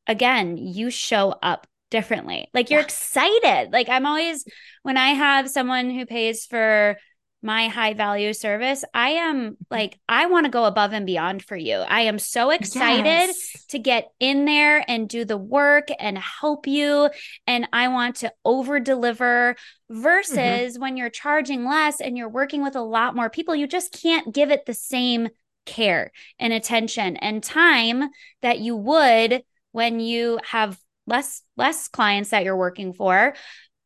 S2: again you show up differently like you're yeah. excited like i'm always when i have someone who pays for my high value service, I am mm-hmm. like, I want to go above and beyond for you. I am so excited yes. to get in there and do the work and help you. And I want to over deliver versus mm-hmm. when you're charging less and you're working with a lot more people, you just can't give it the same care and attention and time that you would when you have less less clients that you're working for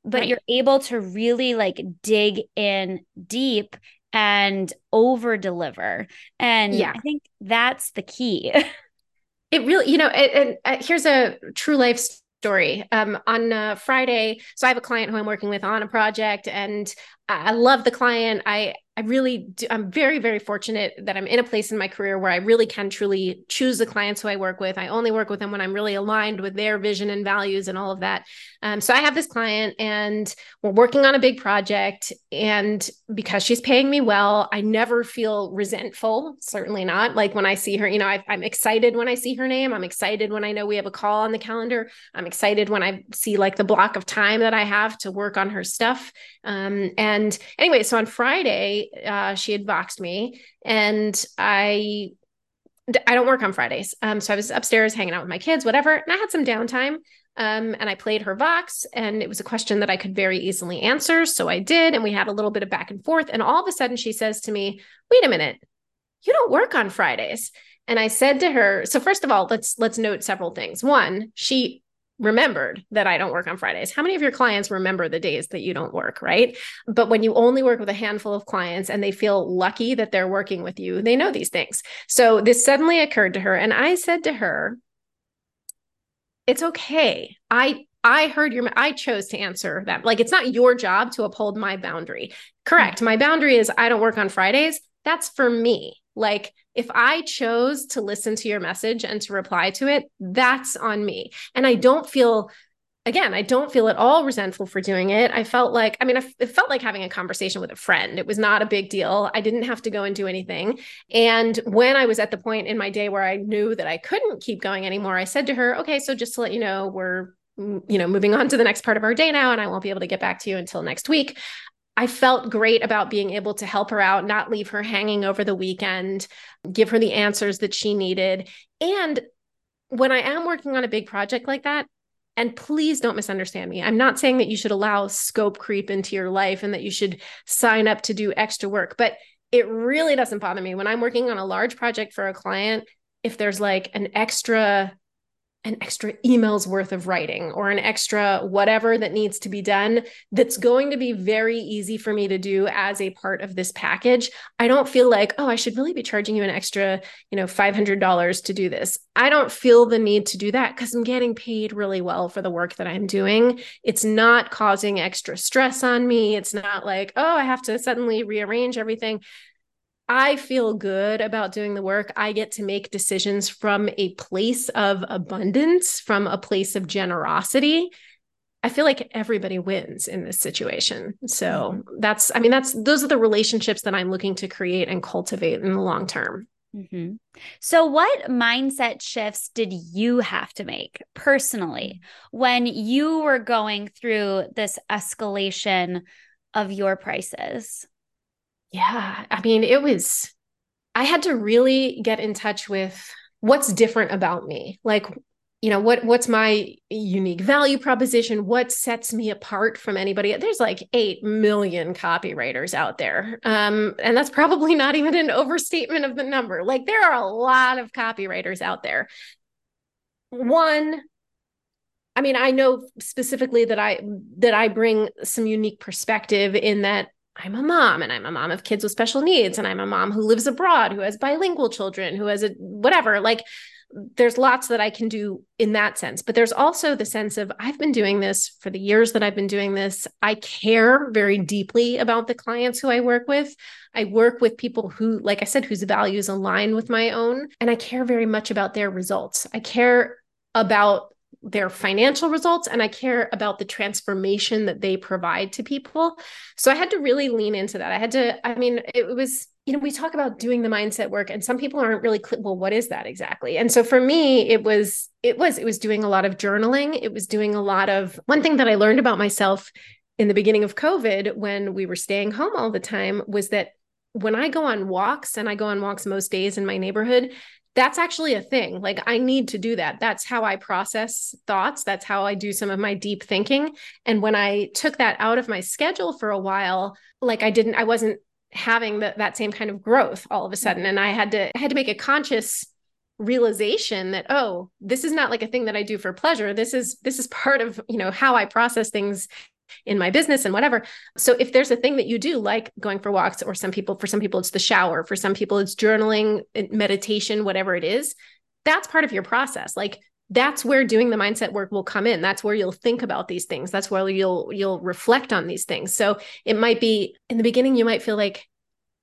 S2: but right. you're able to really like dig in deep and over deliver. And yeah. I think that's the key.
S1: it really, you know, and, uh, here's a true life story. Um, on uh, Friday, so I have a client who I'm working with on a project, and I love the client. I I really do, I'm very, very fortunate that I'm in a place in my career where I really can truly choose the clients who I work with. I only work with them when I'm really aligned with their vision and values and all of that. Um, so I have this client and we're working on a big project. And because she's paying me well, I never feel resentful, certainly not. Like when I see her, you know, I, I'm excited when I see her name. I'm excited when I know we have a call on the calendar. I'm excited when I see like the block of time that I have to work on her stuff. Um, and anyway, so on Friday, uh, she had voxed me, and I I don't work on Fridays. Um, so I was upstairs hanging out with my kids, whatever, and I had some downtime. Um, and I played her Vox, and it was a question that I could very easily answer. So I did, and we had a little bit of back and forth. And all of a sudden, she says to me, "Wait a minute, you don't work on Fridays." And I said to her, so first of all, let's let's note several things. One, she remembered that I don't work on Fridays. How many of your clients remember the days that you don't work, right? But when you only work with a handful of clients and they feel lucky that they're working with you, they know these things. So this suddenly occurred to her and I said to her, it's okay. I I heard your I chose to answer that. Like it's not your job to uphold my boundary. Correct. Mm-hmm. My boundary is I don't work on Fridays. That's for me. Like if I chose to listen to your message and to reply to it, that's on me. And I don't feel again, I don't feel at all resentful for doing it. I felt like, I mean, it felt like having a conversation with a friend. It was not a big deal. I didn't have to go and do anything. And when I was at the point in my day where I knew that I couldn't keep going anymore, I said to her, okay, so just to let you know, we're you know moving on to the next part of our day now and i won't be able to get back to you until next week I felt great about being able to help her out, not leave her hanging over the weekend, give her the answers that she needed. And when I am working on a big project like that, and please don't misunderstand me. I'm not saying that you should allow scope creep into your life and that you should sign up to do extra work, but it really doesn't bother me when I'm working on a large project for a client. If there's like an extra an extra email's worth of writing or an extra whatever that needs to be done that's going to be very easy for me to do as a part of this package. I don't feel like oh i should really be charging you an extra you know $500 to do this. I don't feel the need to do that because i'm getting paid really well for the work that i'm doing. It's not causing extra stress on me. It's not like oh i have to suddenly rearrange everything I feel good about doing the work. I get to make decisions from a place of abundance, from a place of generosity. I feel like everybody wins in this situation. So mm-hmm. that's, I mean, that's, those are the relationships that I'm looking to create and cultivate in the long term.
S2: Mm-hmm. So, what mindset shifts did you have to make personally when you were going through this escalation of your prices?
S1: Yeah. I mean, it was, I had to really get in touch with what's different about me. Like, you know what what's my unique value proposition what sets me apart from anybody there's like 8 million copywriters out there um, and that's probably not even an overstatement of the number like there are a lot of copywriters out there one i mean i know specifically that i that i bring some unique perspective in that I'm a mom and I'm a mom of kids with special needs and I'm a mom who lives abroad who has bilingual children who has a whatever like there's lots that I can do in that sense. But there's also the sense of I've been doing this for the years that I've been doing this. I care very deeply about the clients who I work with. I work with people who, like I said, whose values align with my own. And I care very much about their results. I care about their financial results and I care about the transformation that they provide to people. So I had to really lean into that. I had to, I mean, it was you know, we talk about doing the mindset work and some people aren't really clear, well, what is that exactly? And so for me, it was, it was, it was doing a lot of journaling. It was doing a lot of one thing that I learned about myself in the beginning of COVID when we were staying home all the time was that when I go on walks and I go on walks most days in my neighborhood, that's actually a thing. Like I need to do that. That's how I process thoughts. That's how I do some of my deep thinking. And when I took that out of my schedule for a while, like I didn't, I wasn't having the, that same kind of growth all of a sudden and i had to I had to make a conscious realization that oh this is not like a thing that i do for pleasure this is this is part of you know how i process things in my business and whatever. So if there's a thing that you do like going for walks or some people for some people it's the shower for some people it's journaling meditation whatever it is that's part of your process. Like that's where doing the mindset work will come in. That's where you'll think about these things. That's where you'll you'll reflect on these things. So it might be in the beginning you might feel like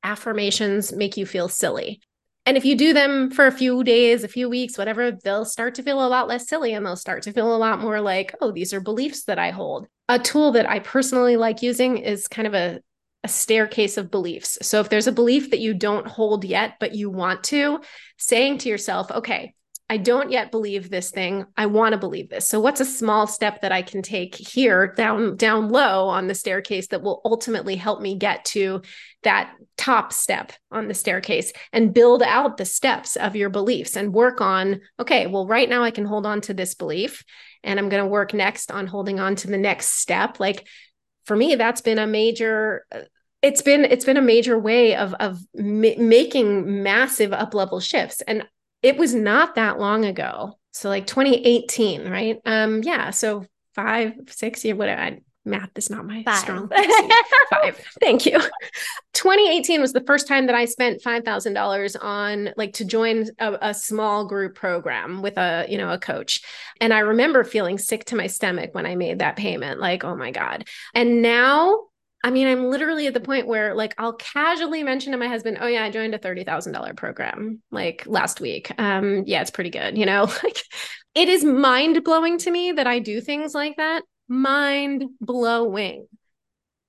S1: affirmations make you feel silly and if you do them for a few days a few weeks whatever they'll start to feel a lot less silly and they'll start to feel a lot more like oh these are beliefs that i hold a tool that i personally like using is kind of a a staircase of beliefs. So if there's a belief that you don't hold yet, but you want to, saying to yourself, okay, I don't yet believe this thing. I want to believe this. So what's a small step that I can take here down down low on the staircase that will ultimately help me get to that top step on the staircase and build out the steps of your beliefs and work on okay, well right now I can hold on to this belief and I'm going to work next on holding on to the next step. Like for me that's been a major uh, it's been it's been a major way of of ma- making massive up level shifts and it was not that long ago. So like 2018, right? Um, yeah. So five, six years, whatever. I, math is not my five. strong five. Thank you. 2018 was the first time that I spent $5,000 on like to join a, a, small group program with a, you know, a coach. And I remember feeling sick to my stomach when I made that payment, like, oh my God. And now I mean, I'm literally at the point where like I'll casually mention to my husband, "Oh yeah, I joined a $30,000 program like last week." Um yeah, it's pretty good, you know? Like it is mind-blowing to me that I do things like that. Mind-blowing.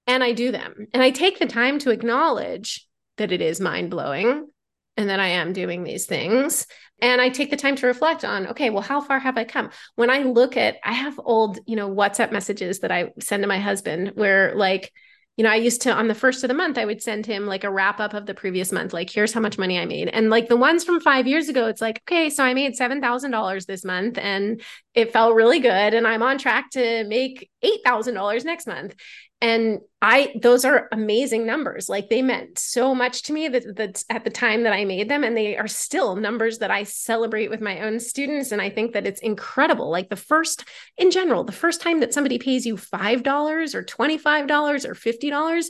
S1: And I do them. And I take the time to acknowledge that it is mind-blowing and that I am doing these things. And I take the time to reflect on, okay, well, how far have I come? When I look at, I have old, you know, WhatsApp messages that I send to my husband where like you know, I used to on the first of the month, I would send him like a wrap up of the previous month, like, here's how much money I made. And like the ones from five years ago, it's like, okay, so I made $7,000 this month and it felt really good. And I'm on track to make $8,000 next month and i those are amazing numbers. Like they meant so much to me that, that at the time that i made them and they are still numbers that i celebrate with my own students. And i think that it's incredible. Like the first in general the first time that somebody pays you $5 or $25 or $50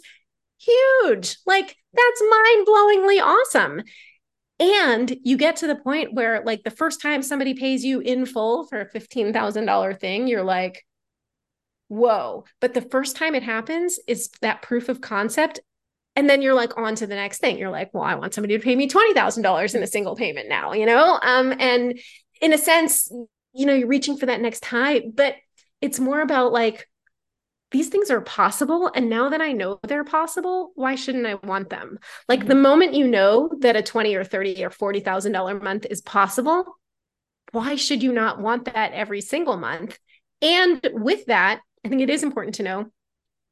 S1: huge. Like that's mind-blowingly awesome. And you get to the point where like the first time somebody pays you in full for a $15,000 thing you're like whoa. But the first time it happens is that proof of concept. And then you're like on to the next thing. You're like, well, I want somebody to pay me $20,000 in a single payment now, you know? Um, and in a sense, you know, you're reaching for that next high, but it's more about like, these things are possible. And now that I know they're possible, why shouldn't I want them? Like mm-hmm. the moment you know that a 20 or 30 or $40,000 month is possible, why should you not want that every single month? And with that, I think it is important to know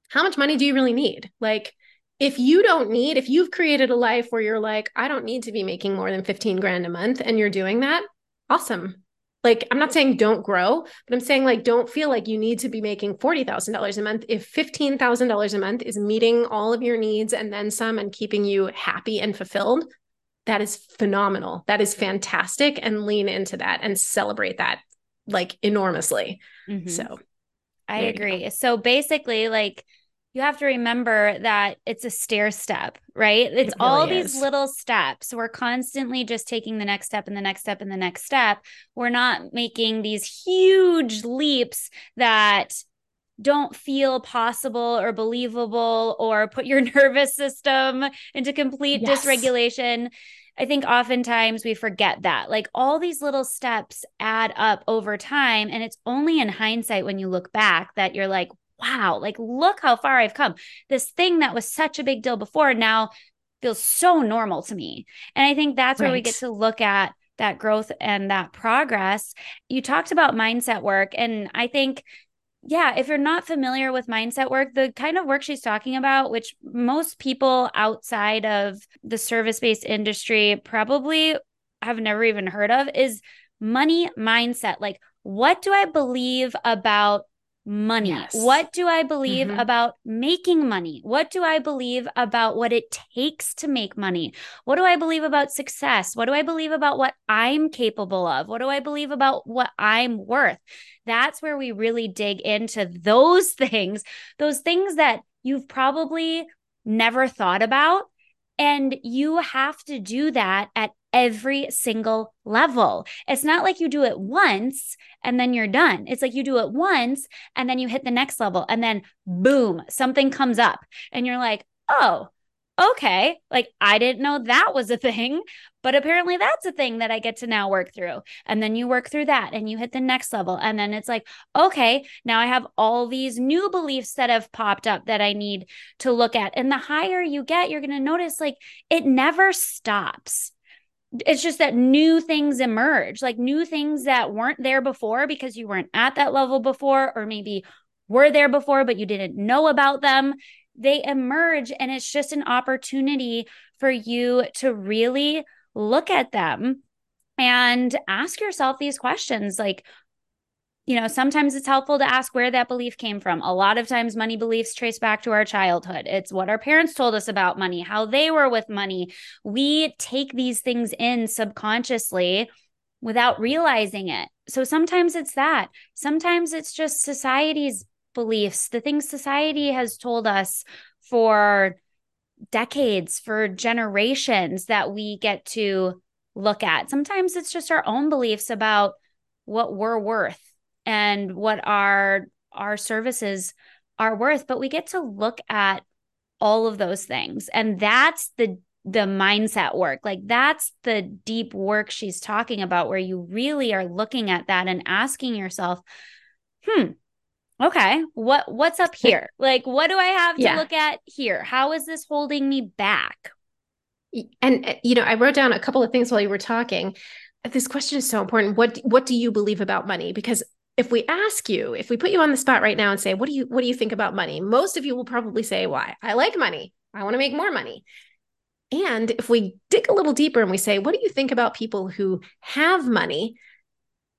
S1: how much money do you really need? Like, if you don't need, if you've created a life where you're like, I don't need to be making more than 15 grand a month and you're doing that, awesome. like i'm not saying don't grow but i'm saying like don't feel like you need to be making $40000 a month if $15000 a month is meeting all of your needs and then some and keeping you happy and fulfilled that is phenomenal that is fantastic and lean into that and celebrate that like enormously mm-hmm. so
S2: i agree so basically like you have to remember that it's a stair step, right? It's it really all these little steps. We're constantly just taking the next step and the next step and the next step. We're not making these huge leaps that don't feel possible or believable or put your nervous system into complete yes. dysregulation. I think oftentimes we forget that. Like all these little steps add up over time. And it's only in hindsight when you look back that you're like, wow, like look how far I've come. This thing that was such a big deal before now feels so normal to me. And I think that's right. where we get to look at that growth and that progress. You talked about mindset work. And I think, yeah, if you're not familiar with mindset work, the kind of work she's talking about, which most people outside of the service based industry probably have never even heard of, is money mindset. Like, what do I believe about money? Yes. What do I believe mm-hmm. about making money? What do I believe about what it takes to make money? What do I believe about success? What do I believe about what I'm capable of? What do I believe about what I'm worth? That's where we really dig into those things, those things that you've probably never thought about. And you have to do that at every single level. It's not like you do it once and then you're done. It's like you do it once and then you hit the next level and then boom, something comes up and you're like, oh, okay, like I didn't know that was a thing, but apparently that's a thing that I get to now work through. And then you work through that and you hit the next level. And then it's like, okay, now I have all these new beliefs that have popped up that I need to look at. And the higher you get, you're going to notice like it never stops it's just that new things emerge, like new things that weren't there before because you weren't at that level before, or maybe were there before, but you didn't know about them. They emerge, and it's just an opportunity for you to really look at them and ask yourself these questions like, you know, sometimes it's helpful to ask where that belief came from. A lot of times, money beliefs trace back to our childhood. It's what our parents told us about money, how they were with money. We take these things in subconsciously without realizing it. So sometimes it's that. Sometimes it's just society's beliefs, the things society has told us for decades, for generations that we get to look at. Sometimes it's just our own beliefs about what we're worth and what our our services are worth but we get to look at all of those things. And that's the the mindset work. Like that's the deep work she's talking about where you really are looking at that and asking yourself hmm okay what what's up here? Like what do i have to yeah. look at here? How is this holding me back?
S1: And uh, you know i wrote down a couple of things while you were talking. This question is so important. What what do you believe about money? Because if we ask you, if we put you on the spot right now and say, what do you what do you think about money? Most of you will probably say, why? I like money. I want to make more money. And if we dig a little deeper and we say, what do you think about people who have money?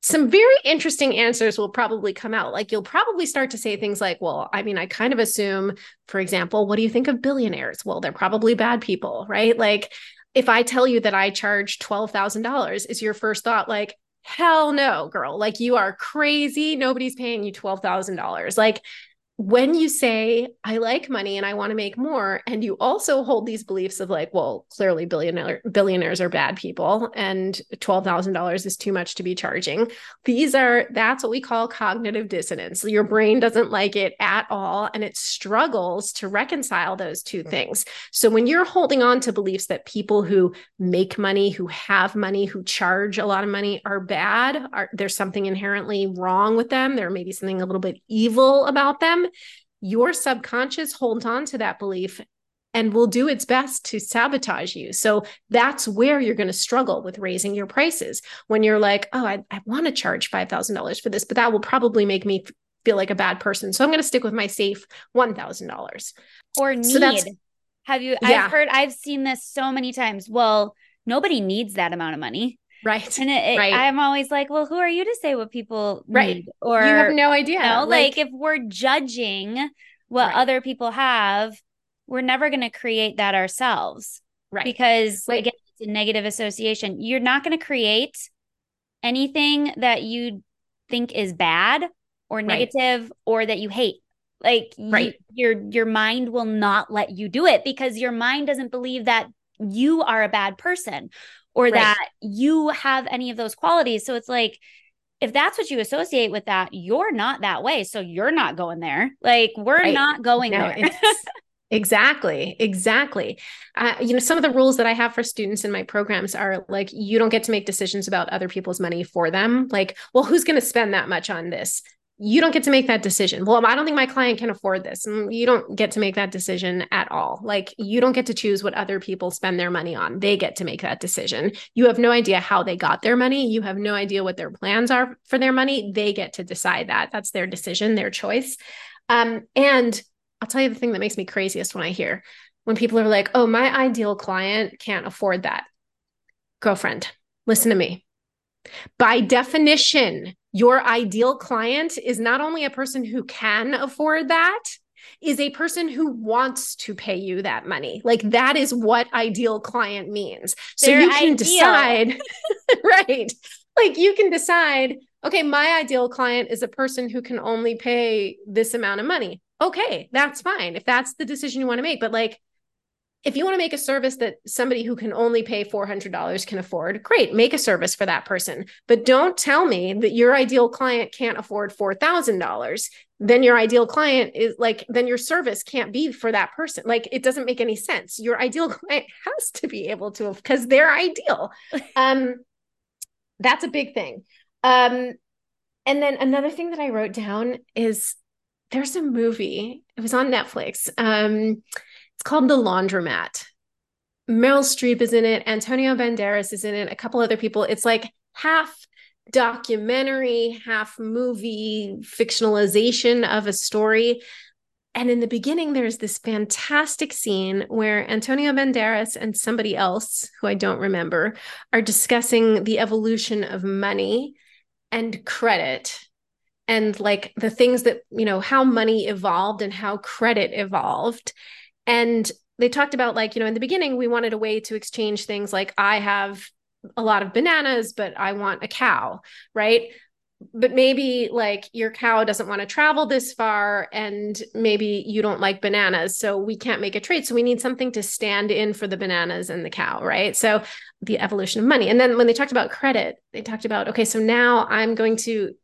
S1: Some very interesting answers will probably come out. Like you'll probably start to say things like, well, I mean, I kind of assume, for example, what do you think of billionaires? Well, they're probably bad people, right? Like if I tell you that I charge $12,000, is your first thought like, hell no, girl. Like you are crazy. Nobody's paying you $12,000. Like when you say i like money and i want to make more and you also hold these beliefs of like well clearly billionaire billionaires are bad people and $12000 is too much to be charging. These are that's what we call cognitive dissonance. Your brain doesn't like it at all and it struggles to reconcile those two mm. things. So when you're holding on to beliefs that people who make money who have money who charge a lot of money are bad are there's something inherently wrong with them there may be something a little bit evil about them your subconscious holds on to that belief and will do its best to sabotage you. So that's where you're going to struggle with raising your prices. When you're like, oh, I, I want to charge $5,000 for this, but that will probably make me feel like a bad person. So I'm going to stick with my safe $1,000.
S2: Or need. So Have you, yeah. I've heard, I've seen this so many times. Well, nobody needs that amount of money.
S1: Right.
S2: And it, it,
S1: right.
S2: I'm always like, well, who are you to say what people
S1: right.
S2: need? Or
S1: you have no idea.
S2: You know, like, like if we're judging what right. other people have, we're never going to create that ourselves.
S1: Right.
S2: Because like, again, it's a negative association. You're not going to create anything that you think is bad or negative right. or that you hate. Like
S1: right.
S2: You, your your mind will not let you do it because your mind doesn't believe that you are a bad person or right. that you have any of those qualities. So it's like if that's what you associate with that, you're not that way. So you're not going there. Like we're right. not going no, there.
S1: Exactly. Exactly. Uh, you know, some of the rules that I have for students in my programs are like, you don't get to make decisions about other people's money for them. Like, well, who's going to spend that much on this? You don't get to make that decision. Well, I don't think my client can afford this. Mm, you don't get to make that decision at all. Like you don't get to choose what other people spend their money on. They get to make that decision. You have no idea how they got their money. You have no idea what their plans are for their money. They get to decide that. That's their decision, their choice. Um, and I'll tell you the thing that makes me craziest when I hear when people are like, oh, my ideal client can't afford that. Girlfriend, listen to me. By definition, your ideal client is not only a person who can afford that, is a person who wants to pay you that money. Like that is what ideal client means. So They're you can ideal. decide, right? Like you can decide, okay, my ideal client is a person who can only pay this amount of money. Okay, that's fine if that's the decision you want to make. But like, if you want to make a service that somebody who can only pay $400 can afford, great, make a service for that person. But don't tell me that your ideal client can't afford $4,000. Then your ideal client is like, then your service can't be for that person. Like, it doesn't make any sense. Your ideal client has to be able to, because they're ideal. Um, that's a big thing. Um, and then another thing that I wrote down is there's a movie, it was on Netflix. Um, it's called The Laundromat. Meryl Streep is in it, Antonio Banderas is in it, a couple other people. It's like half documentary, half movie fictionalization of a story. And in the beginning, there's this fantastic scene where Antonio Banderas and somebody else, who I don't remember, are discussing the evolution of money and credit and like the things that, you know, how money evolved and how credit evolved. And they talked about like, you know, in the beginning, we wanted a way to exchange things like I have a lot of bananas, but I want a cow, right? But maybe like your cow doesn't want to travel this far and maybe you don't like bananas. So we can't make a trade. So we need something to stand in for the bananas and the cow, right? So the evolution of money. And then when they talked about credit, they talked about, okay, so now I'm going to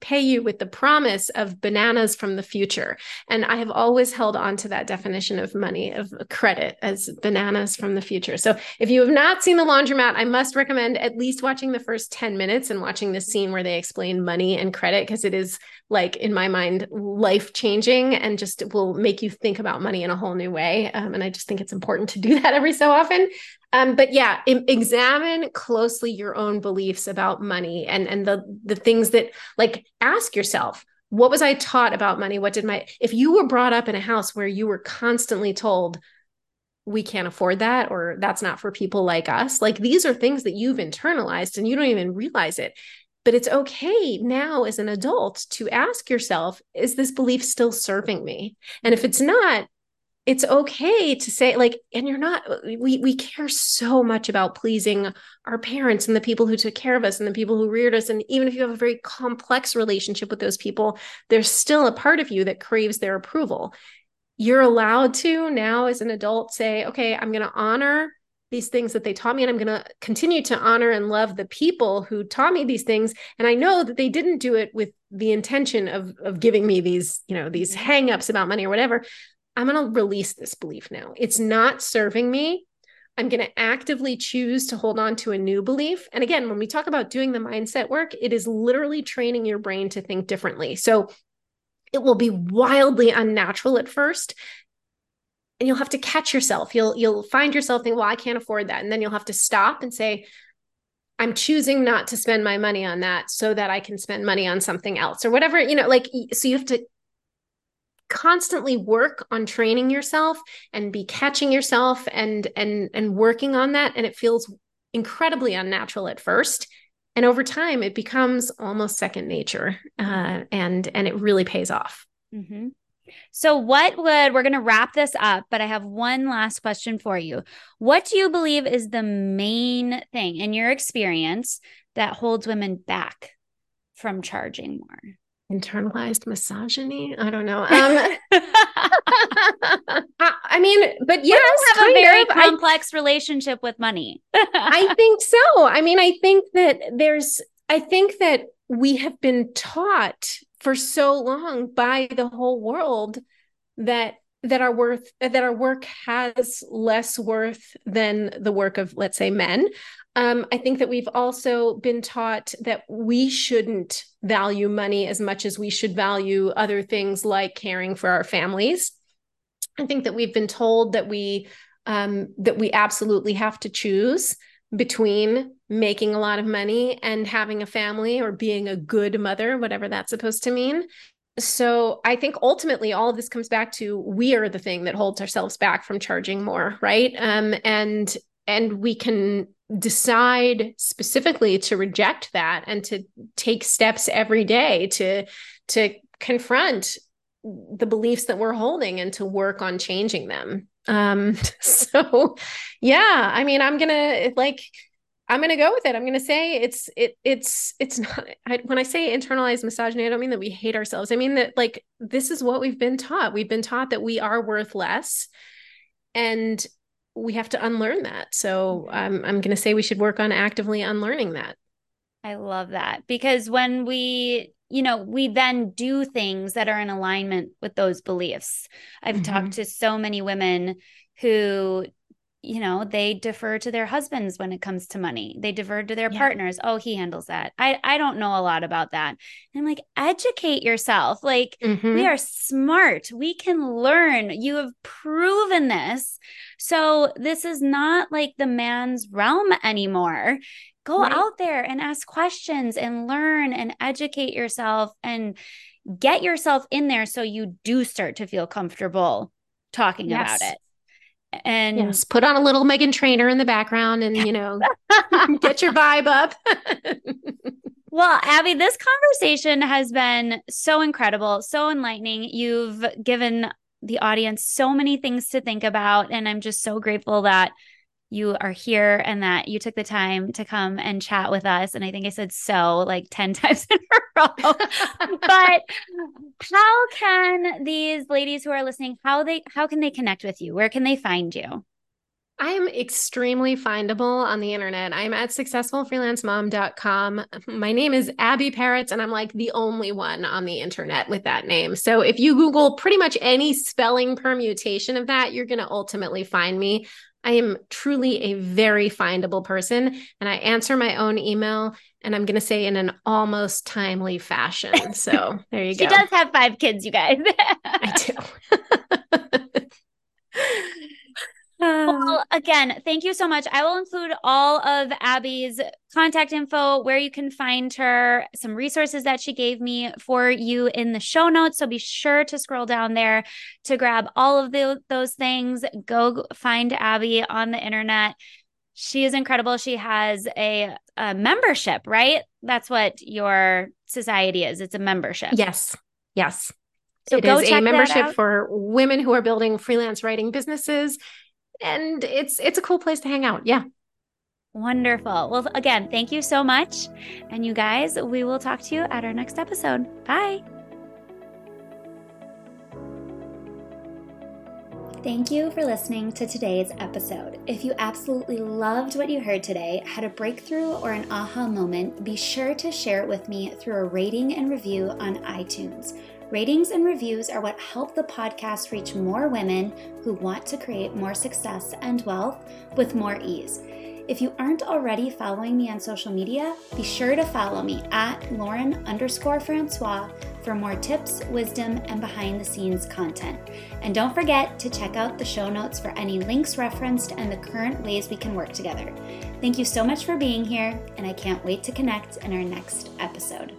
S1: pay you with the promise of bananas from the future. And I have always held on to that definition of money, of credit as bananas from the future. So if you have not seen The Laundromat, I must recommend at least watching the first 10 minutes and watching the scene where they explain money and credit, because it is like, in my mind, life changing and just will make you think about money in a whole new way. Um, and I just think it's important to do that every so often. Um, but yeah, examine closely your own beliefs about money and and the the things that like ask yourself, what was I taught about money? What did my if you were brought up in a house where you were constantly told we can't afford that or that's not for people like us, like these are things that you've internalized and you don't even realize it. But it's okay now as an adult to ask yourself, is this belief still serving me? And if it's not, it's okay to say like and you're not we we care so much about pleasing our parents and the people who took care of us and the people who reared us. And even if you have a very complex relationship with those people there's still a part of you that craves their approval. You're allowed to now as an adult say okay i'm going to honor these things that they taught me and i'm going to continue to honor and love the people who taught me these things. And i know that they didn't do it with the intention of of giving me these you know these mm-hmm. hangups about money or whatever I'm going to release this belief now. It's not serving me. I'm going to actively choose to hold on to a new belief. And again, when we talk about doing the mindset work, it is literally training your brain to think differently. So it will be wildly unnatural at first. And you'll have to catch yourself. You'll you'll find yourself thinking, well, I can't afford that. And then you'll have to stop and say, I'm choosing not to spend my money on that so that I can spend money on something else or whatever, you know, like so you have to constantly work on training yourself and be catching yourself and and and working on that and it feels incredibly unnatural at first. And over time it becomes almost second nature uh, and and it really pays off.
S2: Mm-hmm. so what would we're going to wrap this up but i have one last question for you. What do you believe is the main thing in your experience that holds women back from charging more
S1: internalized misogyny i don't know um i mean but yes
S2: have a very of. complex I, relationship with money
S1: i think so i mean i think that there's i think that we have been taught for so long by the whole world that that our worth that our work has less worth than the work of let's say men. Um, i think that we've also been taught that we shouldn't value money as much as we should value other things like caring for our families. I think that we've been told that we um, that we absolutely have to choose between making a lot of money and having a family or being a good mother whatever that's supposed to mean so I think ultimately all of this comes back to we are the thing that holds ourselves back from charging more, right? Um, and and we can decide specifically to reject that and to take steps every day to to confront the beliefs that we're holding and to work on changing them. Um, so yeah, I mean, I'm gonna like I'm going to go with it. I'm going to say it's it it's it's not I, when I say internalized misogyny, I don't mean that we hate ourselves. I mean that like this is what we've been taught. We've been taught that we are worth less, and we have to unlearn that. So um, I'm going to say we should work on actively unlearning that.
S2: I love that because when we you know, we then do things that are in alignment with those beliefs. I've mm-hmm. talked to so many women who you know they defer to their husbands when it comes to money. They defer to their yeah. partners. Oh he handles that. I i don't know a lot about that. And i'm like educate yourself. Like mm-hmm. we are smart. We can learn. You have proven this. So this is not like the man's realm anymore. Go right. out there and ask questions and learn and educate yourself and get yourself in there so you do start to feel comfortable talking yes. about it and
S1: yes, put on a little Meghan Trainor in the background and you know get your vibe up.
S2: well, Abbi, this conversation has been so incredible, so enlightening. You've given the audience so many things to think about and I'm just so grateful that you are here and that you took the time to come and chat with us. And I think I said so like 10 times in a row. but how can these ladies who are listening, how they how can they connect with you? Where can they find you?
S1: I am extremely findable on the internet. I'm at successfulfreelancemom.com. My name is Abbi Perets, and I'm like the only one on the internet with that name. So if you Google pretty much any spelling permutation of that, you're going to ultimately find me. I am truly a very findable person and I answer my own email and I'm going to say in an almost timely fashion. So there you
S2: she
S1: go.
S2: She does have five kids, you guys.
S1: I do.
S2: well, um, again, thank you so much. I will include all of Abbi's contact info, where you can find her, some resources that she gave me for you in the show notes. So be sure to scroll down there to grab all of the, those things. Go find Abbi on the internet. She is incredible. She has a, a membership, right? That's what your society is. It's a membership.
S1: Yes. Yes. So it is a membership for women who are building freelance writing businesses and it's it's a cool place to hang out. Yeah.
S2: Wonderful. Well, again, thank you so much. And you guys, we will talk to you at our next episode. Bye. Thank you for listening to today's episode. If you absolutely loved what you heard today, had a breakthrough or an aha moment, be sure to share it with me through a rating and review on iTunes. Ratings and reviews are what help the podcast reach more women who want to create more success and wealth with more ease. If you aren't already following me on social media, be sure to follow me at Lauren underscore Francois for more tips, wisdom, and behind the scenes content. And don't forget to check out the show notes for any links referenced and the current ways we can work together. Thank you so much for being here, and I can't wait to connect in our next episode.